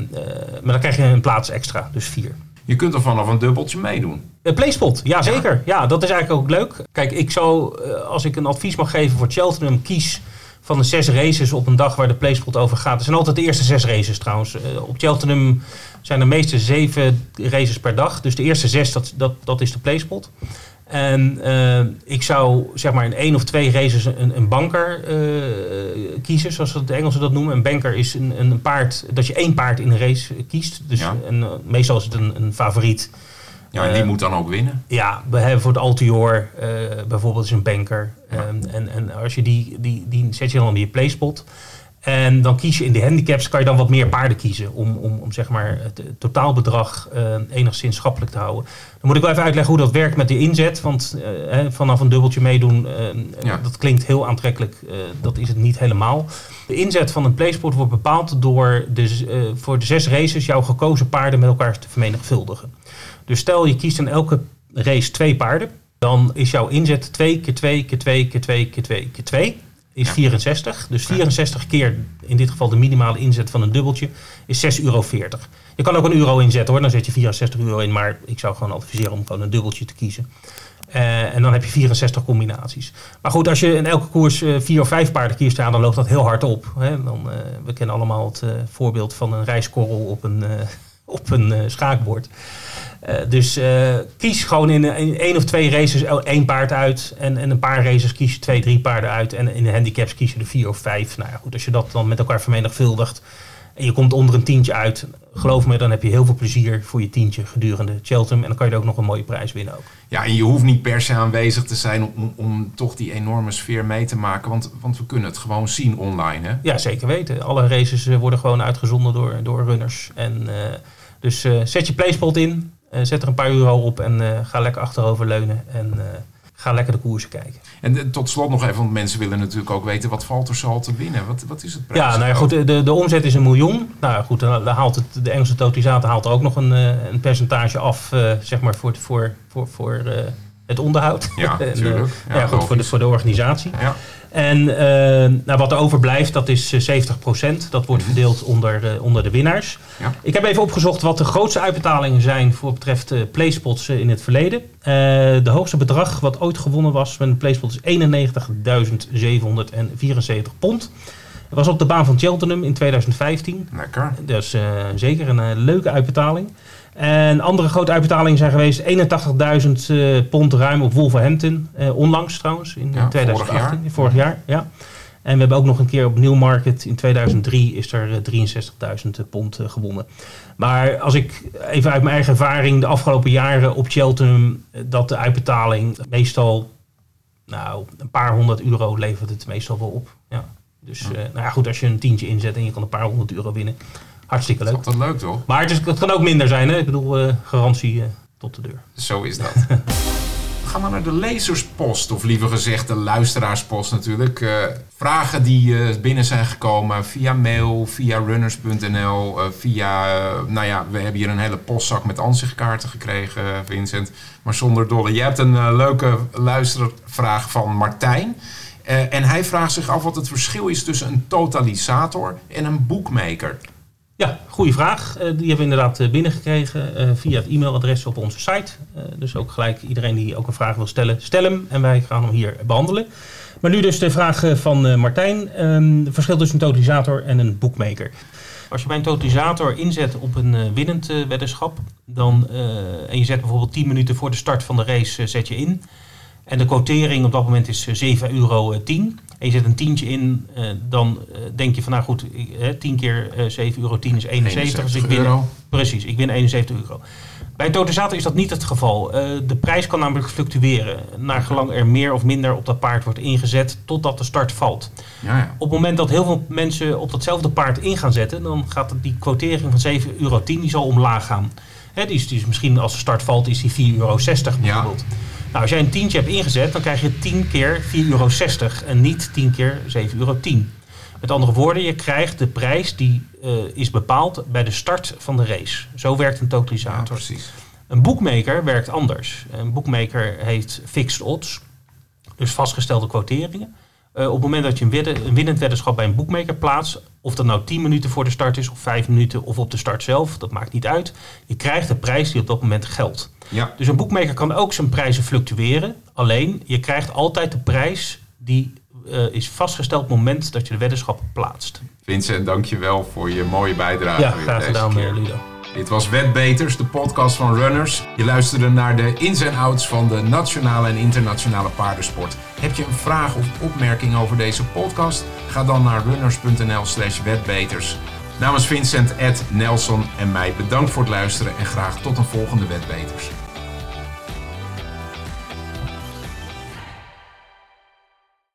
maar dan krijg je een plaats extra, dus vier. Je kunt er vanaf een dubbeltje meedoen. Een playspot, ja zeker. Ja, dat is eigenlijk ook leuk. Kijk, ik zou, als ik een advies mag geven voor Cheltenham, kies van de zes races op een dag waar de playspot over gaat. Er zijn altijd de eerste zes races trouwens. Op Cheltenham zijn de meeste zeven races per dag. Dus de eerste zes, dat, dat, dat is de playspot. En eh, ik zou zeg maar in één of twee races een, een banker eh, kiezen, zoals de Engelsen dat noemen. Een banker is een, een paard, dat je één paard in een race kiest. Dus Ja. en, eh, meestal is het een, een favoriet. Ja, en die moet dan ook winnen. Ja, we hebben voor het Altior bijvoorbeeld is een banker. Ehm, en, en als je die, die, die zet je dan in je playspot. En dan kies je in de handicaps, kan je dan wat meer paarden kiezen. Om, om, om zeg maar het, totaalbedrag eh, enigszins schappelijk te houden. Dan moet ik wel even uitleggen hoe dat werkt met de inzet. Want eh, vanaf een dubbeltje meedoen, eh, Ja. dat klinkt heel aantrekkelijk. dat is het niet helemaal. De inzet van een playsport wordt bepaald door de, voor de zes races jouw gekozen paarden met elkaar te vermenigvuldigen. Dus stel je kiest in elke race twee paarden. Dan is jouw inzet 2 keer 2 keer 2 keer 2 keer 2 keer 2 is Ja. 64. Dus 64 keer in dit geval de minimale inzet van een dubbeltje is 6,40 euro. Je kan ook een euro inzetten hoor, dan zet je 64 euro in. Maar ik zou gewoon adviseren om gewoon een dubbeltje te kiezen. Eh, en dan heb je 64 combinaties. Maar goed, als je in elke koers uh, vier of vijf paarden kiest, ja, dan loopt dat heel hard op. Hè? Dan, uh, we kennen allemaal het voorbeeld van een rijskorrel op een, op een schaakbord. Dus kies gewoon in, in één of twee races één paard uit. En, en een paar races kies je twee, drie paarden uit. En in de handicaps kies je er vier of vijf. Nou ja, goed, als je dat dan met elkaar vermenigvuldigt en je komt onder een tientje uit, geloof me, dan heb je heel veel plezier voor je tientje gedurende Cheltenham. En dan kan je er ook nog een mooie prijs winnen ook. Ja, en je hoeft niet per se aanwezig te zijn om, om toch die enorme sfeer mee te maken. Want, want we kunnen het gewoon zien online, hè? Ja, zeker weten. Alle races eh, worden gewoon uitgezonden door, door runners. En, uh, dus zet je playspot in, zet er een paar euro op en ga lekker achterover leunen. En ga lekker de koersen kijken. En tot slot nog even, want mensen willen natuurlijk ook weten wat valt er zal te winnen. Wat, wat is het prijs? Ja, nou ja, goed, de, de omzet is een miljoen. Nou goed, dan haalt het, de Engelse totalisator haalt ook nog een, eh, een percentage af, uh, zeg maar, voor, voor, voor, voor uh, het onderhoud. Ja, natuurlijk. Ja, ja, goed, voor de, voor de organisatie. Ja. En uh, nou, wat er overblijft, dat is 70%. Dat wordt verdeeld onder, uh, onder de winnaars. Ja. Ik heb even opgezocht wat de grootste uitbetalingen zijn voor betreft uh, playspots in het verleden. de hoogste bedrag wat ooit gewonnen was met een playspot is 91.774 pond. Dat was op de baan van Cheltenham in 2015. Lekker. Dat is zeker een leuke uitbetaling. En andere grote uitbetalingen zijn geweest 81.000 uh, pond ruim op Wolverhampton. Uh, onlangs trouwens, in ja, 2018. Vorig jaar. Vorig jaar ja. En we hebben ook nog een keer op Newmarket in 2003 is er 63.000 pond uh, gewonnen. Maar als ik even uit mijn eigen ervaring de afgelopen jaren op Cheltenham, dat de uitbetaling meestal, nou, een paar honderd euro levert het meestal wel op. Ja. Dus nou ja, goed, als je een tientje inzet en je kan een paar honderd euro winnen, Hartstikke leuk. Dat is leuk toch? Maar het, is, het, kan ook minder zijn. Hè? Ik bedoel, uh, garantie uh, tot de deur. Zo is dat. Gaan we naar de lezerspost, of liever gezegd de luisteraarspost natuurlijk. Uh, vragen die binnen zijn gekomen via mail, via runners.nl, via... nou ja, we hebben hier een hele postzak met ansichtkaarten gekregen, Vincent. Maar zonder dolle. Je hebt een leuke luistervraag van Martijn. en hij vraagt zich af wat het verschil is tussen een totalisator en een boekmaker. Ja, goede vraag. Uh, die hebben we inderdaad binnengekregen uh, via het e-mailadres op onze site. Dus ook gelijk iedereen die ook een vraag wil stellen, stel hem en wij gaan hem hier behandelen. Maar nu dus de vraag van Martijn. Um, het verschil tussen een totalisator en een bookmaker. Als je bij een totalisator inzet op een winnend weddenschap, dan, en je zet bijvoorbeeld 10 minuten voor de start van de race zet je in. En de quotering op dat moment is 7,10 euro. en je zet een tientje in, uh, dan denk je van nou goed, uh, 10 keer 7 euro 10 is 71. dus ik win, euro. Precies, ik win 71 euro. Bij een totalisator is dat niet het geval. de prijs kan namelijk fluctueren. Naar gelang er meer of minder op dat paard wordt ingezet totdat de start valt. Ja, ja. Op het moment dat heel veel mensen op datzelfde paard in gaan zetten, dan gaat die quotering van 7,10 euro die zal omlaag gaan. Hè, die, is, die is misschien als de start valt, is die 4,60 euro bijvoorbeeld. Ja. Nou, als jij een tientje hebt ingezet, dan krijg je 10 keer 4,60 euro en niet 10 keer 7,10 euro. Met andere woorden, je krijgt de prijs die uh, is bepaald bij de start van de race. Zo werkt een totalisator. Ja, precies. Een boekmaker werkt anders. Een boekmaker heeft fixed odds, dus vastgestelde quoteringen. Uh, op het moment dat je een, wedden, een winnend weddenschap bij een boekmaker plaatst, of dat nou 10 minuten voor de start is, of 5 minuten, of op de start zelf, dat maakt niet uit. Je krijgt de prijs die op dat moment geldt. Ja. Dus een boekmaker kan ook zijn prijzen fluctueren. Alleen, je krijgt altijd de prijs die uh, is vastgesteld op het moment dat je de weddenschap plaatst. Vincent, dankjewel voor je mooie bijdrage. Ja, graag gedaan. Ludo. Dit was Wetbeters, de podcast van Runners. Je luisterde naar de ins en outs van de nationale en internationale paardensport. Heb je een vraag of opmerking over deze podcast? Ga dan naar runners.nl slash wetbeters. Namens Vincent, Ed, Nelson en mij bedankt voor het luisteren en graag tot een volgende Wetbeters.